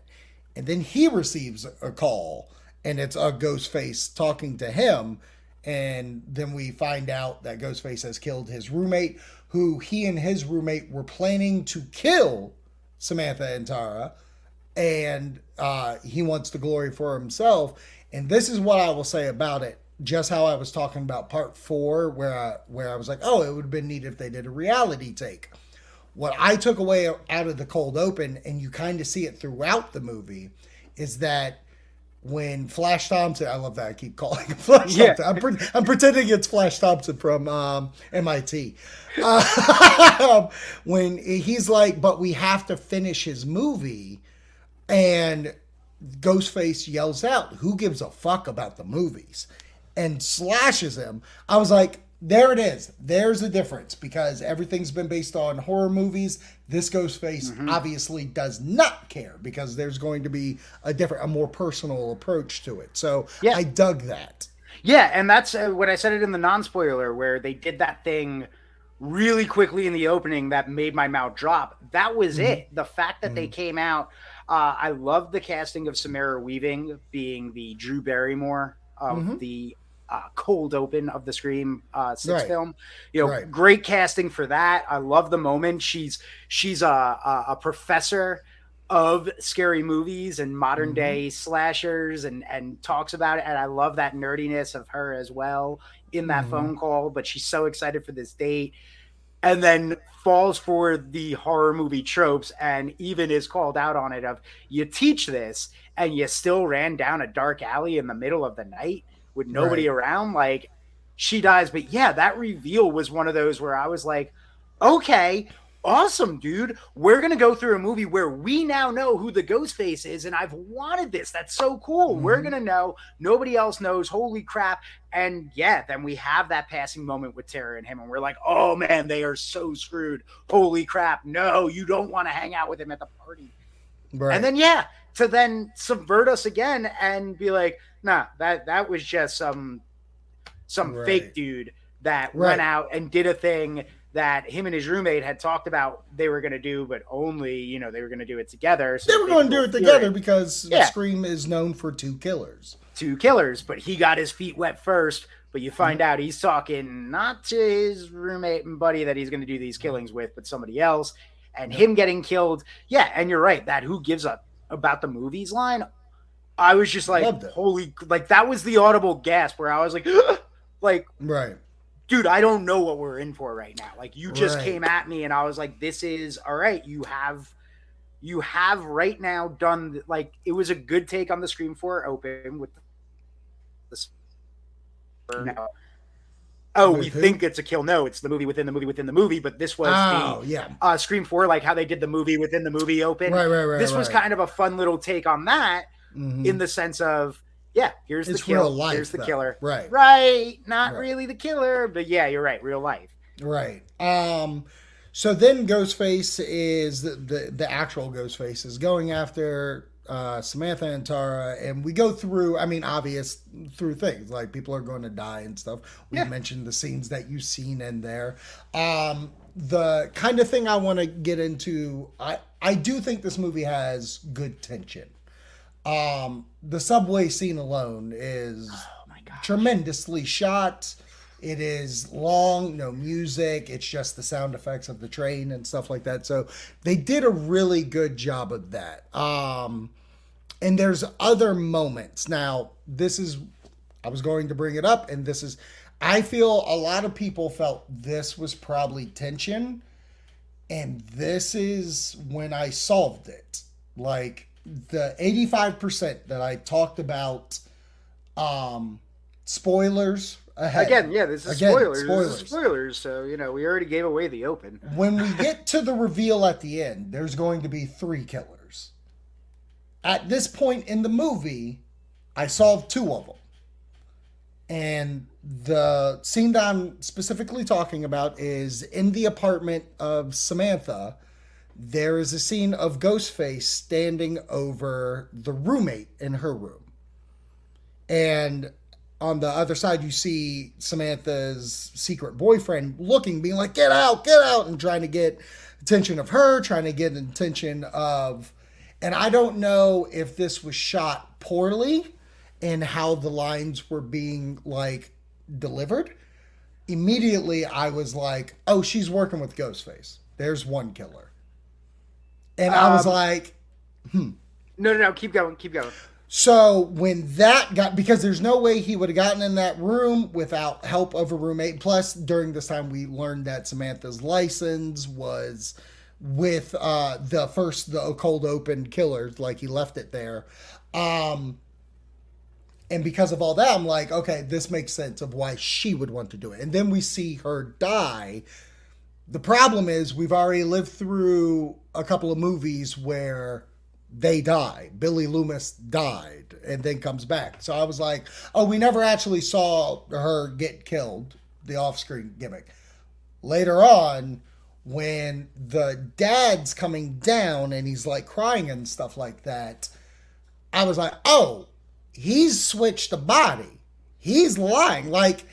And then he receives a call, and it's a Ghostface talking to him. And then we find out that Ghostface has killed his roommate, who he and his roommate were planning to kill Samantha and Tara. And uh, he wants the glory for himself. And this is what I will say about it just how I was talking about part four, where I, where I was like, oh, it would have been neat if they did a reality take. What I took away out of the cold open, and you kind of see it throughout the movie, is that when Flash Thompson, I love that I keep calling him Flash yeah. Thompson. I'm, pre- I'm, pretending it's Flash Thompson from um, MIT. Uh, when he's like, but we have to finish his movie, and Ghostface yells out, "Who gives a fuck about the movies?" And slashes him. I was like, there it is. There's a difference because everything's been based on horror movies. This Ghostface mm-hmm. obviously does not care because there's going to be a different, a more personal approach to it. So yeah. I dug that. Yeah, and that's uh, when I said it in the non spoiler where they did that thing really quickly in the opening that made my mouth drop. That was mm-hmm. it. The fact that mm-hmm. they came out. Uh, I love the casting of Samara Weaving being the Drew Barrymore of Mhm. the uh, cold open of the Scream uh, six Right. film. You know, Right. great casting for that. I love the moment. She's she's a a, a professor of scary movies and modern Mhm. day slashers and and talks about it and I love that nerdiness of her as well in that Mhm. phone call but she's so excited for this date and then falls for the horror movie tropes and even is called out on it of you teach this and you still ran down a dark alley in the middle of the night with nobody around like she dies. But yeah that reveal was one of those where i was like okay awesome dude. We're gonna go through a movie where we now know who the ghost face is and i've wanted this. That's so cool. We're Mhm. gonna know. Nobody else knows. Holy crap. And yeah then we have that passing moment with tara and him and we're like oh man they are so screwed. Holy crap. No you don't want to hang out with him at the party Right. and then yeah to then subvert us again and be like nah that that was just some some Right. fake dude that Right. went out and did a thing that him and his roommate had talked about they were going to do but only you know they were going to do it together so they were going to do it together because Yeah. Scream is known for two killers. two killers but he got his feet wet first but you find Mm-hmm. out he's talking not to his roommate and buddy that he's going to do these killings with but somebody else and him getting killed. Yeah and you're right that who gives up about the movies line i was just like holy like that was the audible gasp where i was like like Right. dude i don't know what we're in for right now. Like you just Right. came at me and i was like this is all right you have you have right now done like it was a good take on the scream 4 open with the now, oh we who? think it's a kill no it's the movie within the movie within the movie but this was Oh, the yeah. uh scream 4 like how they did the movie within the movie open Right, right, right. this was kind of a fun little take on that Mhm. in the sense of yeah here's It's the kill life, here's the though. killer Right. right not Right. really the killer but yeah you're right real life Right. Um so then Ghostface is the the, the actual Ghostface is going after uh Samantha and Tara and we go through I mean obvious through things like people are going to die and stuff. We Yeah. mentioned the scenes that you've seen in there. Um the kind of thing I want to get into I I do think this movie has good tension. Um the subway scene alone is oh my god tremendously shot. It is long, no music. It's just the sound effects of the train and stuff like that. So they did a really good job of that. Um, and there's other moments. Now, this is, I was going to bring it up, and this is, I feel a lot of people felt this was probably tension. And this is when I solved it. Like the 85% that I talked about, um, spoilers ahead. Again, yeah, this is Again, spoilers. This spoilers. is spoilers. So you know, we already gave away the open. when we get to the reveal at the end, there's going to be three killers. At this point in the movie, I solved two of them. And the scene that I'm specifically talking about is in the apartment of Samantha. There is a scene of Ghostface standing over the roommate in her room. And on the other side, you see Samantha's secret boyfriend looking, being like, get out, get out, and trying to get attention of her, trying to get attention of. And I don't know if this was shot poorly and how the lines were being like delivered. Immediately, I was like, oh, she's working with Ghostface. There's one killer. And I was Um, like, No, no, no. Keep going. Keep going. So when that got because there's no way he would have gotten in that room without help of a roommate. Plus, during this time, we learned that Samantha's license was with uh the first the cold open killers, like he left it there. Um and because of all that, I'm like, okay, this makes sense of why she would want to do it. And then we see her die. The problem is we've already lived through a couple of movies where they die. Billy Loomis died and then comes back. So I was like, oh, we never actually saw her get killed, the off screen gimmick. Later on, when the dad's coming down and he's like crying and stuff like that, I was like, oh, he's switched the body. He's lying. Like,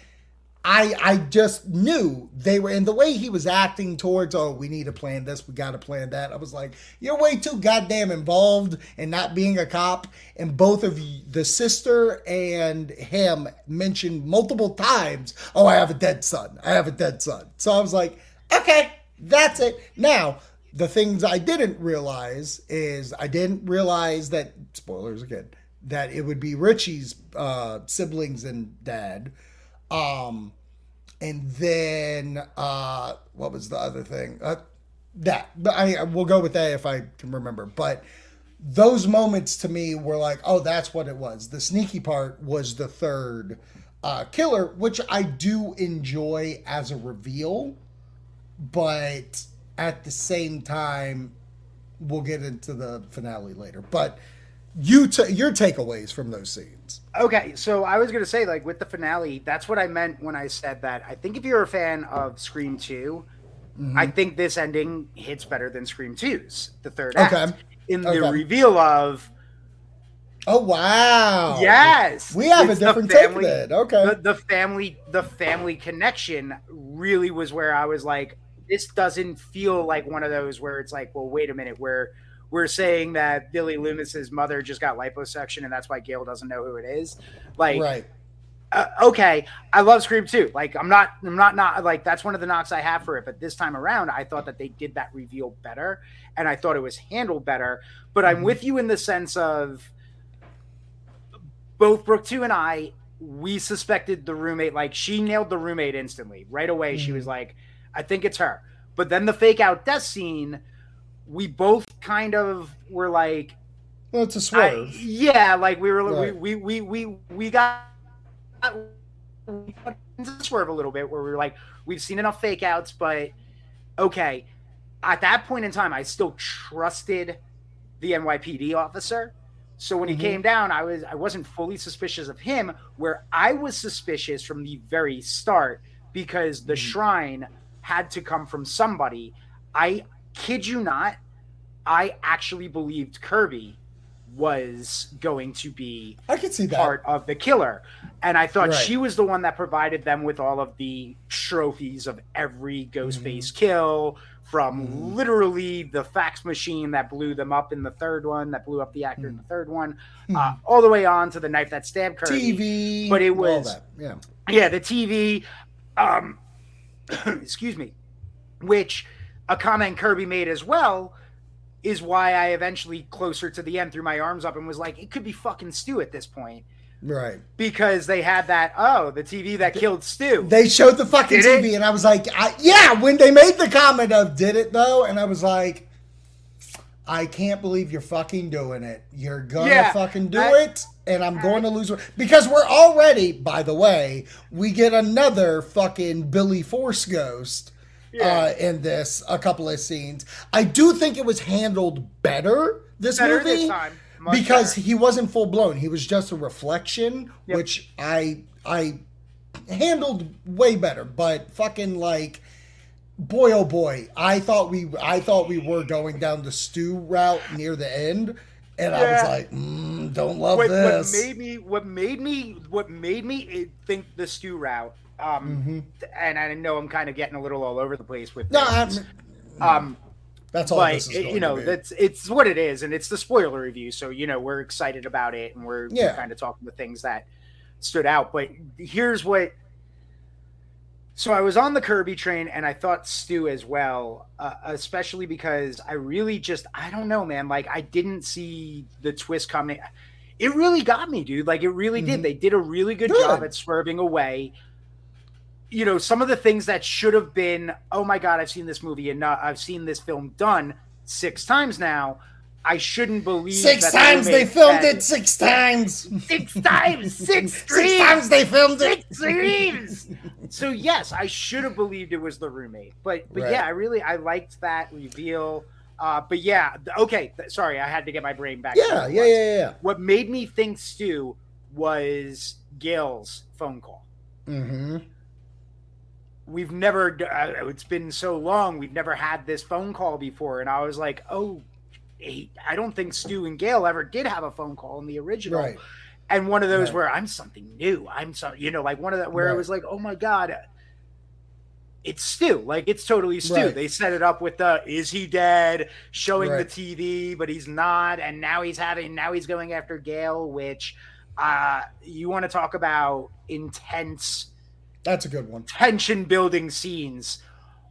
I I just knew they were in the way he was acting towards oh we need to plan this we got to plan that I was like you're way too goddamn involved in not being a cop. And both of you the sister and him mentioned multiple times oh I have a dead son I have a dead son. So I was like okay that's it. Now the things I didn't realize is I didn't realize that spoilers again that it would be Richie's uh, siblings and dad um, and then uh, what was the other thing? Uh, that, but I we'll go with that if I can remember. But those moments to me were like, oh, that's what it was. The sneaky part was the third uh, killer, which I do enjoy as a reveal, but at the same time, we'll get into the finale later. But you t- your takeaways from those scenes. Okay, so I was gonna say like with the finale, that's what I meant when I said that. I think if you're a fan of Scream 2 mm-hmm. I think this ending hits better than Scream 2's the third act. Okay. In the reveal of Oh wow! Yes, we have it's a different family, take then. Okay, the, the family, the family connection really was where I was like, this doesn't feel like one of those where it's like, well, wait a minute, where we're saying that Billy Loomis's mother just got liposuction and that's why Gale doesn't know who it is. Like, right. Uh, okay, I love Scream too. Like, I'm not, I'm not, not like that's one of the knocks I have for it. But this time around, I thought that they did that reveal better, and I thought it was handled better. But I'm mm-hmm. with you in the sense of both Brooke two and I, we suspected the roommate. Like, she nailed the roommate instantly, right away. Mm-hmm. She was like, "I think it's her." But then the fake out death scene we both kind of were like, well, it's a swerve. I, yeah, like we were, right. we, we, we, we, we got into swerve a little bit where we were like, we've seen enough fake outs, but okay. At that point in time, I still trusted the NYPD officer. So when he mm-hmm. came down, I was I wasn't fully suspicious of him. Where I was suspicious from the very start because the mm-hmm. shrine had to come from somebody. I kid you not, I actually believed Kirby was going to be I could see that. part of the killer. And I thought right. she was the one that provided them with all of the trophies of every Ghostface mm-hmm. kill from mm-hmm. literally the fax machine that blew them up in the third one, that blew up the actor mm-hmm. in the third one, mm-hmm. uh, all the way on to the knife that stabbed Kirby. TV. But it was, yeah. Yeah, the TV. Um, excuse me. Which a comment Kirby made as well is why I eventually closer to the end threw my arms up and was like, it could be fucking Stu at this point. Right. Because they had that, oh, the TV that killed Stu. They showed the fucking did TV, it? and I was like, I, yeah, when they made the comment of, did it though? And I was like, I can't believe you're fucking doing it. You're gonna yeah, fucking do I, it, and I'm going to lose. Because we're already, by the way, we get another fucking Billy Force ghost yeah. uh, in this a couple of scenes. I do think it was handled better this better movie this because better. he wasn't full blown. He was just a reflection, yep. which I I handled way better. But fucking like boy oh boy i thought we i thought we were going down the Stu route near the end and yeah. i was like mm, don't love what, this what made me what made me what made me think the Stu route um, mm-hmm. And I know I'm kind of getting a little all over the place with no, um, that's all. But you know, that's it's what it is, and it's the spoiler review. So you know, we're excited about it, and we're, yeah. kind of talking the things that stood out. But here's what. So I was on the Kirby train, and I thought Stu as well, uh, especially because I really just I don't know, man. Like I didn't see the twist coming. It really got me, dude. Like it really mm-hmm. did. They did a really good, good. job at swerving away you know, some of the things that should have been, oh my God, I've seen this movie and I've seen this film done six times now. I shouldn't believe six times they filmed it six times. Six times, six Six times they filmed it. Six streams. so yes, I should have believed it was the roommate. But but right. yeah, I really I liked that reveal. Uh, but yeah, okay. Sorry, I had to get my brain back. Yeah, yeah, yeah, yeah. What made me think Stu was Gale's phone call. Mm-hmm we've never uh, it's been so long we've never had this phone call before and i was like oh i don't think stu and gale ever did have a phone call in the original right. and one of those Right. where I'm something new. I'm so you know, like one of that where Right. it was like, oh my god, it's Stu. Like it's totally Stu. They set it up with the is he dead, showing the TV, but he's not, and now he's having now he's going after Gale, which uh you want to talk about intense That's a good one. tension building scenes.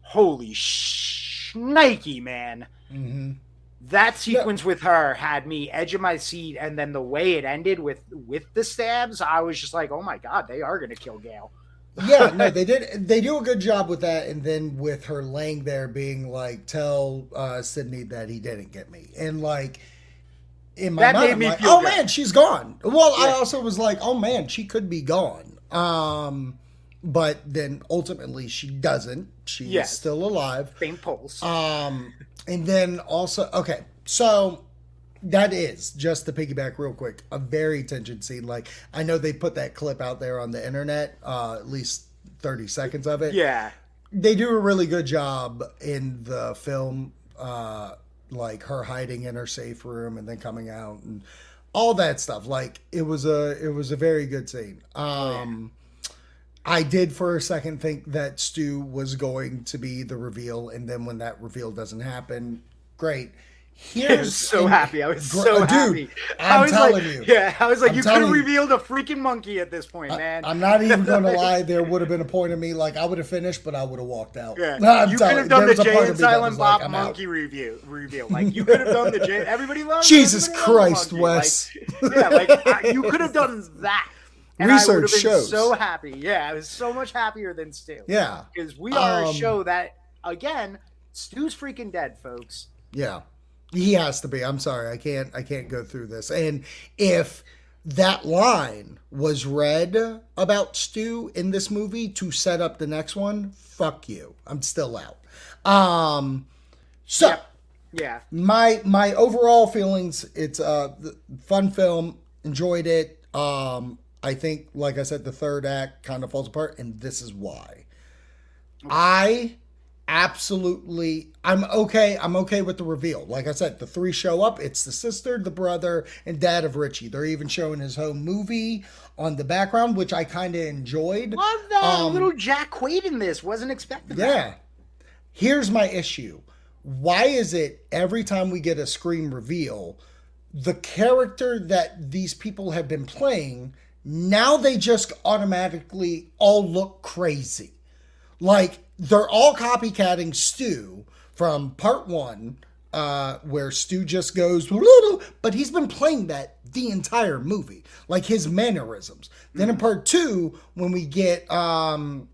Holy shnikey, man. hmm That sequence with her had me edge of my seat, and then the way it ended with with the stabs, I was just like, "Oh my god, they are gonna kill Gale." yeah, no, they did. They do a good job with that, and then with her laying there, being like, "Tell uh, Sidney that he didn't get me," and like in my That mind, I'm like, "Oh good. man, she's gone." Well, I also was like, "Oh man, she could be gone." Um, but then ultimately, she doesn't. She's Yes. still alive. Faint pulse. Um, and then also, okay, so that is just to piggyback real quick, a very tension scene. Like I know they put that clip out there on the internet, uh, at least thirty seconds of it. yeah, They do a really good job in the film, uh, like her hiding in her safe room and then coming out and all that stuff. Like it was a it was a very good scene. Um. I did for a second think that Stu was going to be the reveal, and then when that reveal doesn't happen, great. I Here's was so happy. I was Gr- so dude, happy. I I'm was telling like, you. yeah, I was like, I'm you could have revealed a freaking monkey at this point, man. I'm not even going to lie. There would have been a point of me like I would have finished, but I would have walked out. yeah. No, I'm you could have done the was a part Jay and Silent was like, Bob out. monkey review reveal. Like you could have done the Jay. Everybody loves Jesus everybody Christ, monkey. Wes. Like, yeah, like I, you could have done that. And I would have Research shows. so happy. Yeah, I was so much happier than Stu. Yeah, because we are a Um, show that again, Stu's freaking dead, folks. yeah. He has to be. I'm sorry. I can't. I can't go through this. And if that line was read about Stu in this movie to set up the next one, fuck you. I'm still out. Um. So. Yep. Yeah, my my overall feelings it's a fun film enjoyed it um i think like i said the third act kind of falls apart and this is why i absolutely i'm okay i'm okay with the reveal like i said the three show up it's the sister the brother and dad of richie they're even showing his home movie on the background which i kind of enjoyed love that Um, little Jack Quaid in this. Wasn't expecting that. yeah. Here's my issue. Why is it every time we get a scream reveal, the character that these people have been playing, now they just automatically all look crazy? Like they're all copycatting Stu from part one, uh, where Stu just goes, but he's been playing that the entire movie, like his mannerisms. Then in part two, when we get um,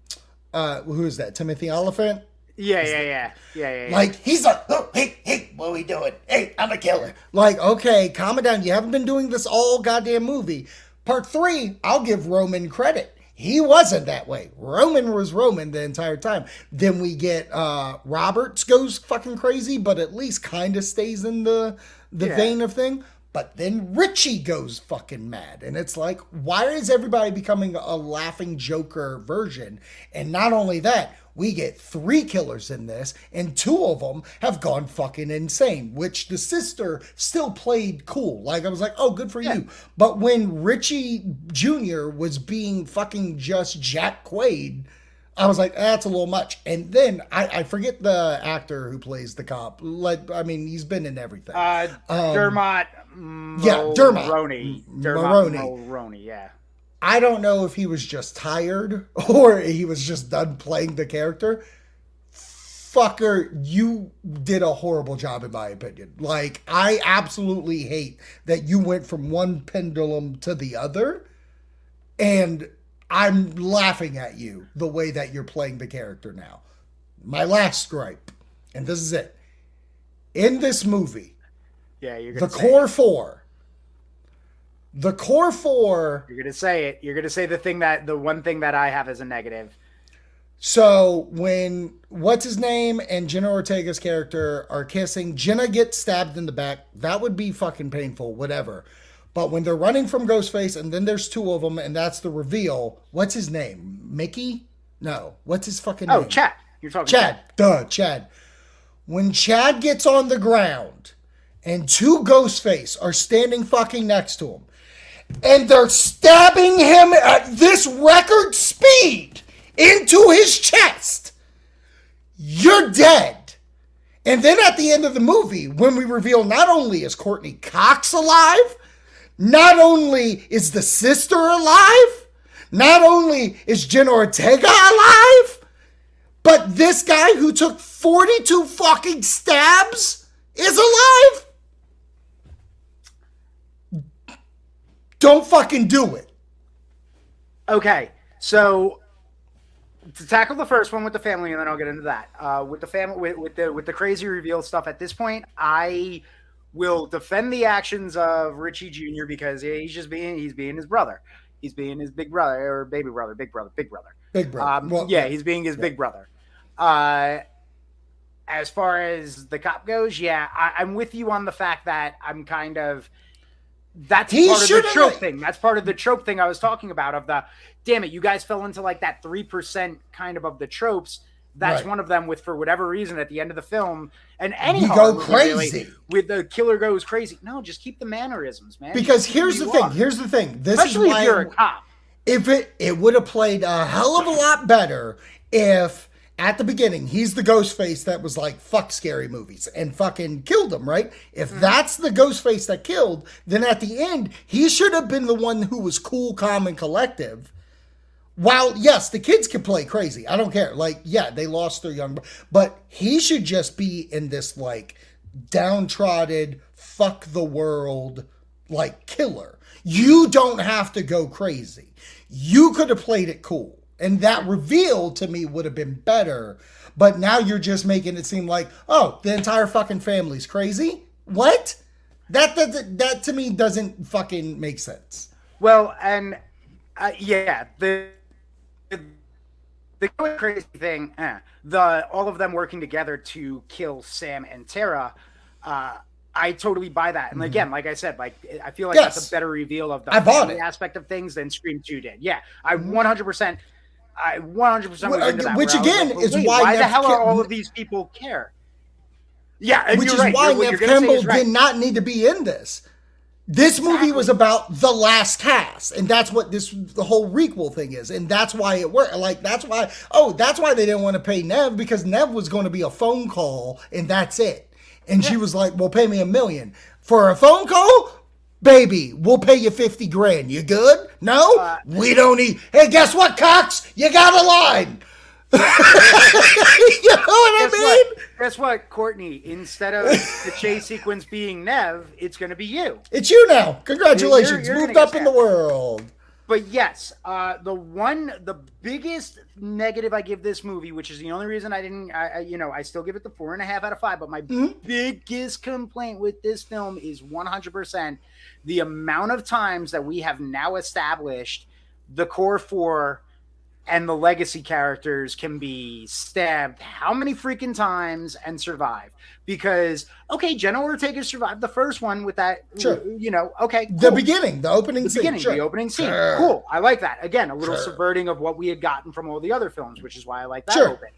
uh, who is that? Timothy Olyphant. Yeah, yeah, yeah, yeah, yeah. yeah. Like he's like, oh, hey, hey, what are we doing? Hey, I'm a killer. Like, okay, calm it down. You haven't been doing this all goddamn movie. Part three, I'll give Roman credit. He wasn't that way. Roman was Roman the entire time. Then we get uh Roberts goes fucking crazy, but at least kind of stays in the the Yeah. vein of thing. But then Richie goes fucking mad. And it's like, why is everybody becoming a laughing Joker version? And not only that, we get three killers in this, and two of them have gone fucking insane, which the sister still played cool. Like, I was like, oh, good for you. But when Richie Jr. was being fucking just Jack Quaid, I was like, that's a little much. And then I, I forget the actor who plays the cop. Like, I mean, he's been in everything. uh, Um, Dermot. yeah, Dermot. Mulroney. M- Dermot Mulroney. Mulroney. Yeah. I don't know if he was just tired or he was just done playing the character. Fucker, you did a horrible job, in my opinion. Like, I absolutely hate that you went from one pendulum to the other, and I'm laughing at you the way that you're playing the character now. My last gripe, and this is it. In this movie, Yeah, you're the core It. four, the core four You're gonna say it. You're gonna say the thing that the one thing that I have as a negative. So when what's his name and Jenna Ortega's character are kissing, Jenna gets stabbed in the back. That would be fucking painful, whatever. But when they're running from Ghostface and then there's two of them and that's the reveal, what's his name? Mickey? No. What's his fucking Oh, name? Oh, Chad. You're talking Chad. Duh, Chad. When Chad gets on the ground and two Ghostface are standing fucking next to him, and they're stabbing him at this record speed into his chest, you're dead. And then at the end of the movie, when we reveal not only is Courteney Cox alive, not only is the sister alive, not only is Jenna Ortega alive, but this guy who took 42 fucking stabs is alive? Don't fucking do it. Okay, so to tackle the first one with the family, and then I'll get into that. Uh, with the family, with, with the with the crazy reveal stuff. At this point, I will defend the actions of Richie Jr. because he's just being he's being his brother. He's being his big brother or baby brother, big brother, big brother. Big brother. Um, Well, yeah, he's being his yeah. big brother. Uh, as far as the cop goes, yeah, I, I'm with you on the fact that I'm kind of that's He part of the trope thing. That's part of the trope thing I was talking about. Of the damn it, you guys fell into like that three percent kind of of the tropes. That's Right. one of them. With for whatever reason, at the end of the film, and any You go movie, really, crazy. with the killer goes crazy. No, just keep the mannerisms, man. Because here's the thing. are. Here's the thing. This especially is if you're a cop. if it it would have played a hell of a lot better if at the beginning he's the ghost face that was like fuck scary movies and fucking killed him right? If Mm-hmm. that's the ghost face that killed then at the end he should have been the one who was cool calm and collective. While yes the kids can play crazy. I don't care. Like yeah they lost their young but he should just be in this like downtrodden fuck the world like killer. You don't have to go crazy. You could have played it cool and that reveal to me would have been better but now you're just making it seem like oh the entire fucking family's crazy what that that, that to me doesn't fucking make sense Well, and uh, yeah, the the crazy thing, eh, the all of them working together to kill Sam and Tara. Uh, I totally buy that, and again, like I said, like I feel like that's Mm-hmm. A better reveal of the family aspect of things than Scream Two did. Yeah, I 100. I 100 percent uh, that. which again like, is wait, why why the hell are all of these people care? Yeah, and which you're is right. why You're- Neve you're gonna say Campbell right. did not need to be in this. This movie was about the last cast, and that's what this the whole requel thing is, and that's why it worked. Like that's why oh, that's why they didn't want to pay Neve because Neve was going to be a phone call, and that's it. And she was like, "Well, pay me a million for a phone call." Baby, we'll pay you 50 grand. You good? No? Uh, we don't need. Hey, guess what, Cox? You got a line. you know what I Guess mean? what? Guess what, Courteney? Instead of the chase sequence being Neve, it's going to be you. It's you now. Congratulations. You're- you're Moved up in the world. But yes, uh, the one, the biggest negative I give this movie, which is the only reason I didn't, I, I you know, I still give it the four and a half out of five. But my Mm-hmm. biggest complaint with this film is 100% the amount of times that we have now established the core four and the legacy characters can be stabbed how many freaking times and survive because okay jenna ortega survived the first one with that Sure. you know okay The beginning, the opening the scene. beginning sure. the opening scene Sure. cool i like that again a little subverting of what we had gotten from all the other films which is why i like that Sure. open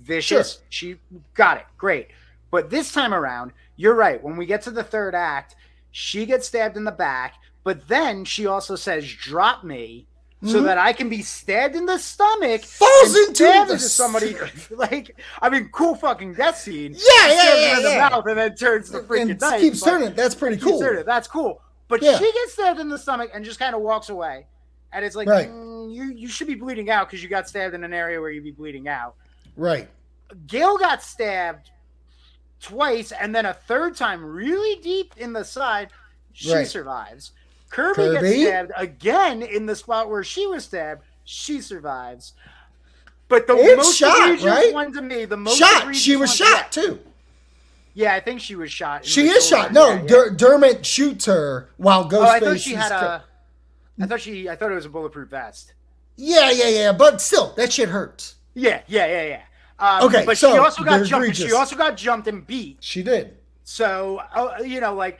vicious she got it great but this time around you're right when we get to the third act she gets stabbed in the back but then she also says drop me so Mhm. that I can be stabbed in the stomach, Falls and into the somebody. like, I mean, cool fucking death scene. Yeah, yeah, her yeah, in the yeah. mouth and then turns the freaking and knife. keeps turning. That's pretty cool. turning. That's cool. But Yeah. she gets stabbed in the stomach and just kind of walks away. And it's like, Right. mm, you you should be bleeding out because you got stabbed in an area where you'd be bleeding out. Right. Gale got stabbed twice and then a third time really deep in the side. She Right. survives. Kirby, Kirby? gets stabbed again in the spot where she was stabbed. She survives. But the And most shot, egregious right? one to me, the most shot. She was shot yeah. too. Yeah, I think she was shot. She is shot. No, Yeah, yeah. Der- Dermot shoots her while Ghostface Oh, I thought she had ki- a. I thought she. I thought it was a bulletproof vest. Yeah, yeah, yeah. But still, that shit hurts. Yeah, yeah, yeah, yeah. Um, Okay, but so she also got jumped. egregious. She also got jumped and beat. She did. So uh, you know, like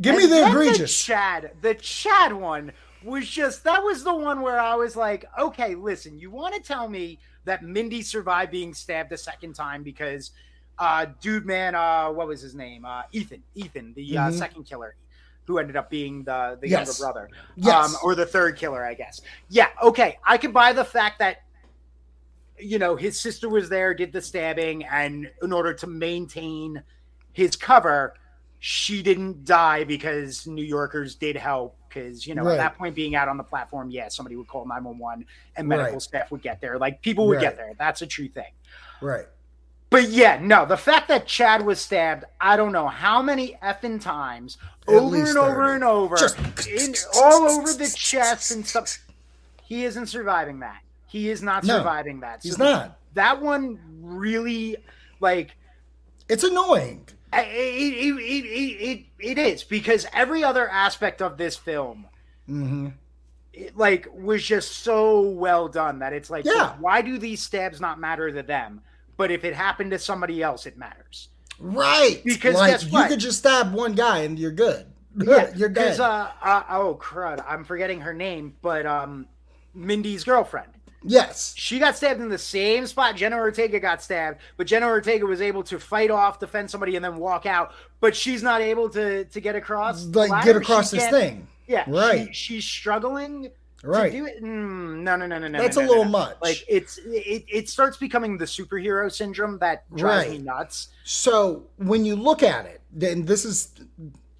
Give me the egregious. Chad, the Chad one was just that was the one where I was like, okay, listen, you want to tell me that Mindy survived being stabbed a second time because, uh, dude, man, uh, what was his name? Uh, Ethan, Ethan, the uh, Mhm. second killer. who ended up being the the Yes. younger brother, Yes. um, or the third killer, I guess. Yeah, okay, I could buy the fact that you know his sister was there, did the stabbing, and in order to maintain his cover, she didn't die because New Yorkers did help. Because you know, Right. at that point, being out on the platform, yeah, somebody would call nine one one, and medical Right. staff would get there. Like people would Right. get there. That's a true thing. Right. But yeah, no, the fact that Chad was stabbed, I don't know how many effing times, At over and over and over, Just- in, all over the chest and stuff. He isn't surviving that. He is not No, surviving that. He's not. That one really, like, It's annoying. It, it, it, it, it, is because every other aspect of this film, hmm it, like, was just so well done that it's like, Yeah. why do these stabs not matter to them? But if it happened to somebody else, it matters. Right. Because like, you could just stab one guy and you're good. Yeah, you're. Because uh, uh, oh crud, I'm forgetting her name, but um, Mindy's girlfriend. Yes. She got stabbed in the same spot Jenna Ortega got stabbed, but Jenna Ortega was able to fight off, defend somebody, and then walk out. But she's not able to to get across. Like get across She this thing. Yeah, Right. She, she's struggling Right. to do it. Mm, no, no, no, no, no. That's no, a no, little no. much. Like it's it, it starts becoming the superhero syndrome that drives me nuts. So when you look at it, then this is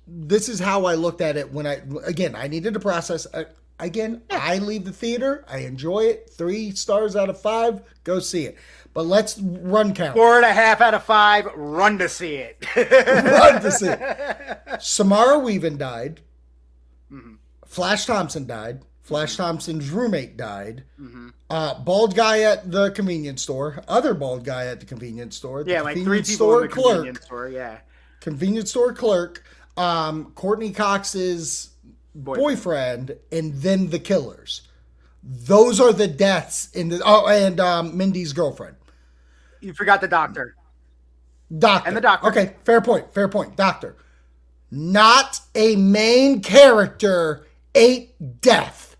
this is how I looked at it when I again I needed to process. Uh, again, I leave the theater. I enjoy it. Three stars out of five. Go see it. But let's run count. Four and a half out of five. Run to see it. Run to see it. Samara Weaving died. Mhm. Flash Thompson died. Flash Thompson's roommate died. Mhm. Uh, bald guy at the convenience store. Other bald guy at the convenience store. The Yeah, like three convenience people store in the clerk. convenience store. Yeah, convenience store clerk, um, Courteney Cox's Boyfriend. boyfriend, and then the killers. Those are the deaths in the oh, and um, Mindy's girlfriend, you forgot the doctor. doctor, And the doctor. Okay, fair point. Fair point. Doctor, not a main character ate death.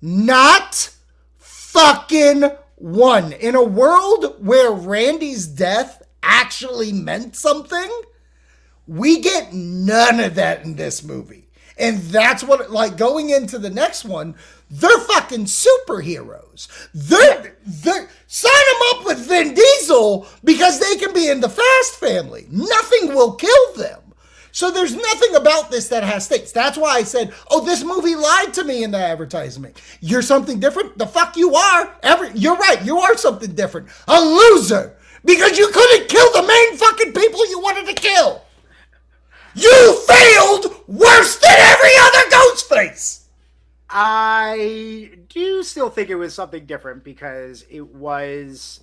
Not fucking one. In a world where Randy's death actually meant something, we get none of that in this movie. And that's what, like, going into the next one, they're fucking superheroes. They're, they're, sign them up with Vin Diesel because they can be in the Fast family. Nothing will kill them. So there's nothing about this that has stakes. That's why I said, "Oh, this movie lied to me in the advertisement. You're something different. The fuck you are. Every you're right. You are something different. A loser because you couldn't kill the main fucking people you wanted to kill. You failed worse than every other Ghostface. I do still think it was something different because it was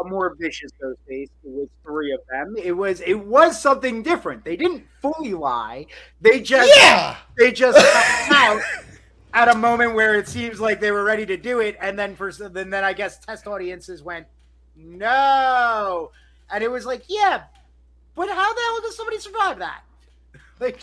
a more vicious Ghostface. It was three of them. It was it was something different. They didn't fully lie. They just Yeah. they just out at a moment where it seems like they were ready to do it, and then for then then I guess test audiences went no, and it was like yeah, but how the hell does somebody survive that? Like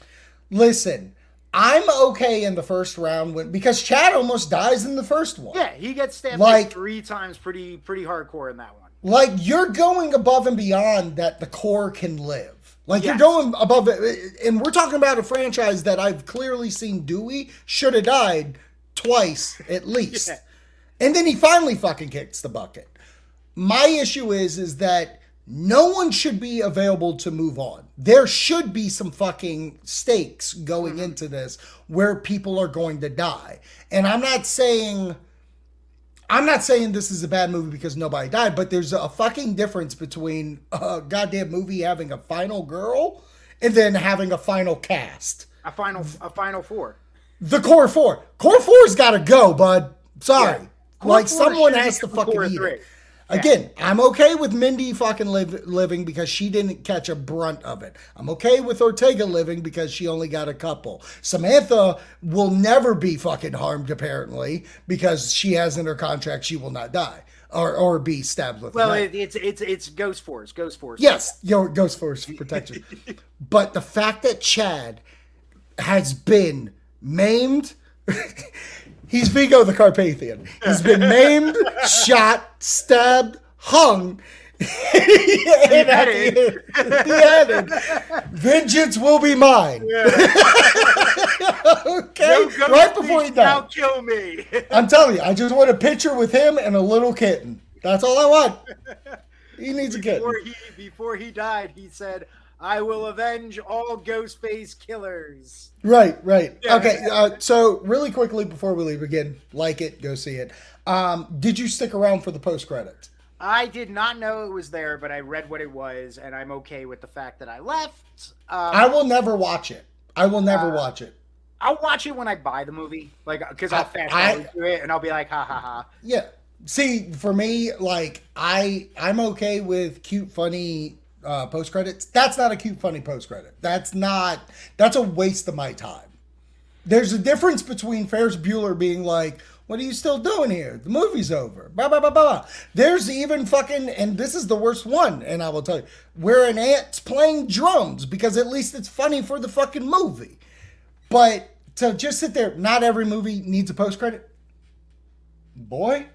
Listen, I'm okay in the first round when because Chad almost dies in the first one. yeah, he gets stabbed Like- like three times, pretty pretty hardcore in that one. Like you're going above and beyond that the core can live. Like Yes. you're going above it, and we're talking about a franchise that I've clearly seen Dewey should have died twice at least, Yeah. and then he finally fucking kicks the bucket. My issue is is that no one should be available to move on. There should be some fucking stakes going mm-hmm. into this where people are going to die, and I'm not saying. I'm not saying this is a bad movie because nobody died, but there's a fucking difference between a goddamn movie having a final girl and then having a final cast. A final a final four. The core four, core four's got to go, bud. Sorry, Yeah. Like someone has to fucking eat three. it. Again, I'm okay with Mindy fucking live, living because she didn't catch a brunt of it. I'm okay with Ortega living because she only got a couple. Samantha will never be fucking harmed apparently because she has in her contract she will not die or or be stabbed with. Well, it, it's it's it's Ghost Force. Ghost Force. Yes, your Ghost Force protection. but the fact that Chad has been maimed, he's Vigo the Carpathian. He's been maimed, shot, stabbed, hung, and at the end, the end, vengeance will be mine. okay, No right before he shall died. kill me. I'm telling you, I just want a picture with him and a little kitten. That's all I want. He needs a kitten. before he before he died, he said, "I will avenge all Ghostface killers." Right, right. Okay, uh, so really quickly before we leave again, like it, go see it. Um, did you stick around for the post credits? I did not know it was there, but I read what it was, and I'm okay with the fact that I left. Um, I will never watch it. I will never Uh, watch it. I'll watch it when I buy the movie, like because I'll fast forward to it, and I'll be like, "Ha ha ha." Yeah. See, for me, like I, I'm okay with cute, funny uh, post credits. That's not a cute, funny post credit. That's not. That's a waste of my time. There's a difference between Ferris Bueller being like, "What are you still doing here? The movie's over." Blah blah blah blah. There's even fucking, and this is the worst one. And I will tell you, where an ant's playing drums because at least it's funny for the fucking movie. But to just sit there, not every movie needs a post credit. Boy,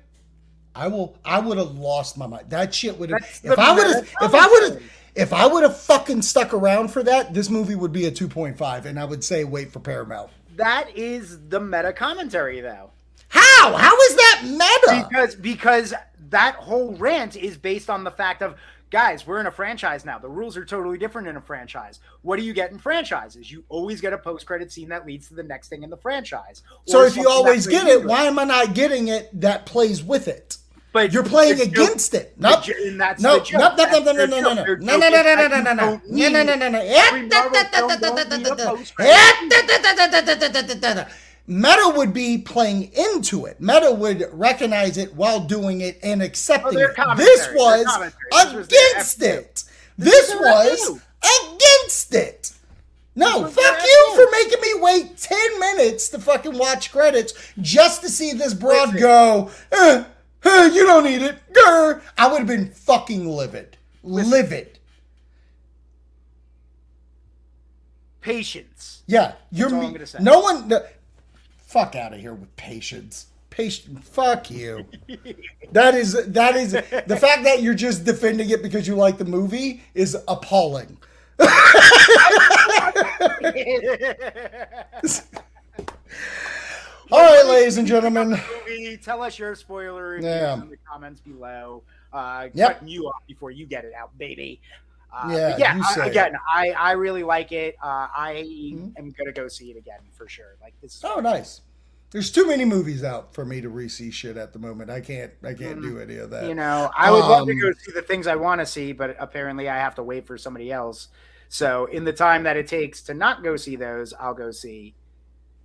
I will. I would have lost my mind. That shit would have. That's If I would have. If I would have. If I would have fucking stuck around for that, this movie would be a two point five, and I would say wait for Paramount. That is the meta commentary, though. How? How is that meta? because because that whole rant is based on the fact of guys we're in a franchise now the rules are totally different in a franchise what do you get in franchises you always get a post-credit scene that leads to the next thing in the franchise So if you always get it, why am I not getting it? That plays with it. But You're playing against it. Nope. jo- and that's No, no, no, no, no, no, no, no, no, no, no, no, no, no, no, no, no, no, no, no. every Marvel film don't need a post-credit. Meta would be playing into it. Meta would recognize it while doing it and accepting it. This was commentary. This was their against F2. it. This was F2. against it. No, fuck you F2. for making me wait 10 minutes to fucking watch credits just to see this broad go, eh, eh, you don't need it. Grr. I would have been fucking livid. Livid. patience Yeah, you're me- I'm gonna say. no one. No, fuck out of here with patience. Patient. Fuck you. that is that is the fact that you're just defending it because you like the movie is appalling. All right, ladies and gentlemen. movie. Tell us your spoiler Yeah. in the comments below. Uh, Yep. Cutting you off before you get it out, baby. Uh, Yeah, yeah. I- again, I I really like it. Uh, I Mhm. am gonna go see it again for sure. Like this. Oh, nice. There's too many movies out for me to re-see shit at the moment. I can't. I can't do any of that. You know, I would love to Um, go see the things I want to see, but apparently I have to wait for somebody else. So in the time that it takes to not go see those, I'll go see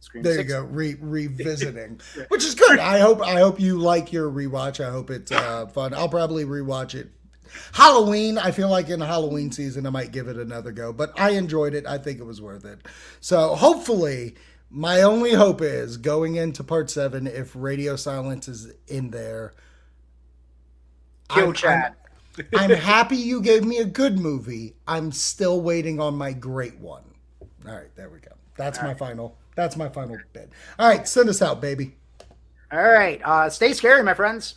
Scream There you Six. go, re- revisiting, which is good. I hope I hope you like your rewatch. I hope it's uh, fun. I'll probably rewatch it. Halloween, I feel like in Halloween season, I might give it another go. But I enjoyed it. I think it was worth it. So hopefully, my only hope is going into part seven. If Radio Silence is in there, Kill I'm- Chad. I'm happy you gave me a good movie. I'm still waiting on my great one. All right, there we go. That's my final. That's my final bid. All right, send us out, baby. All right. Uh, stay scary, my friends.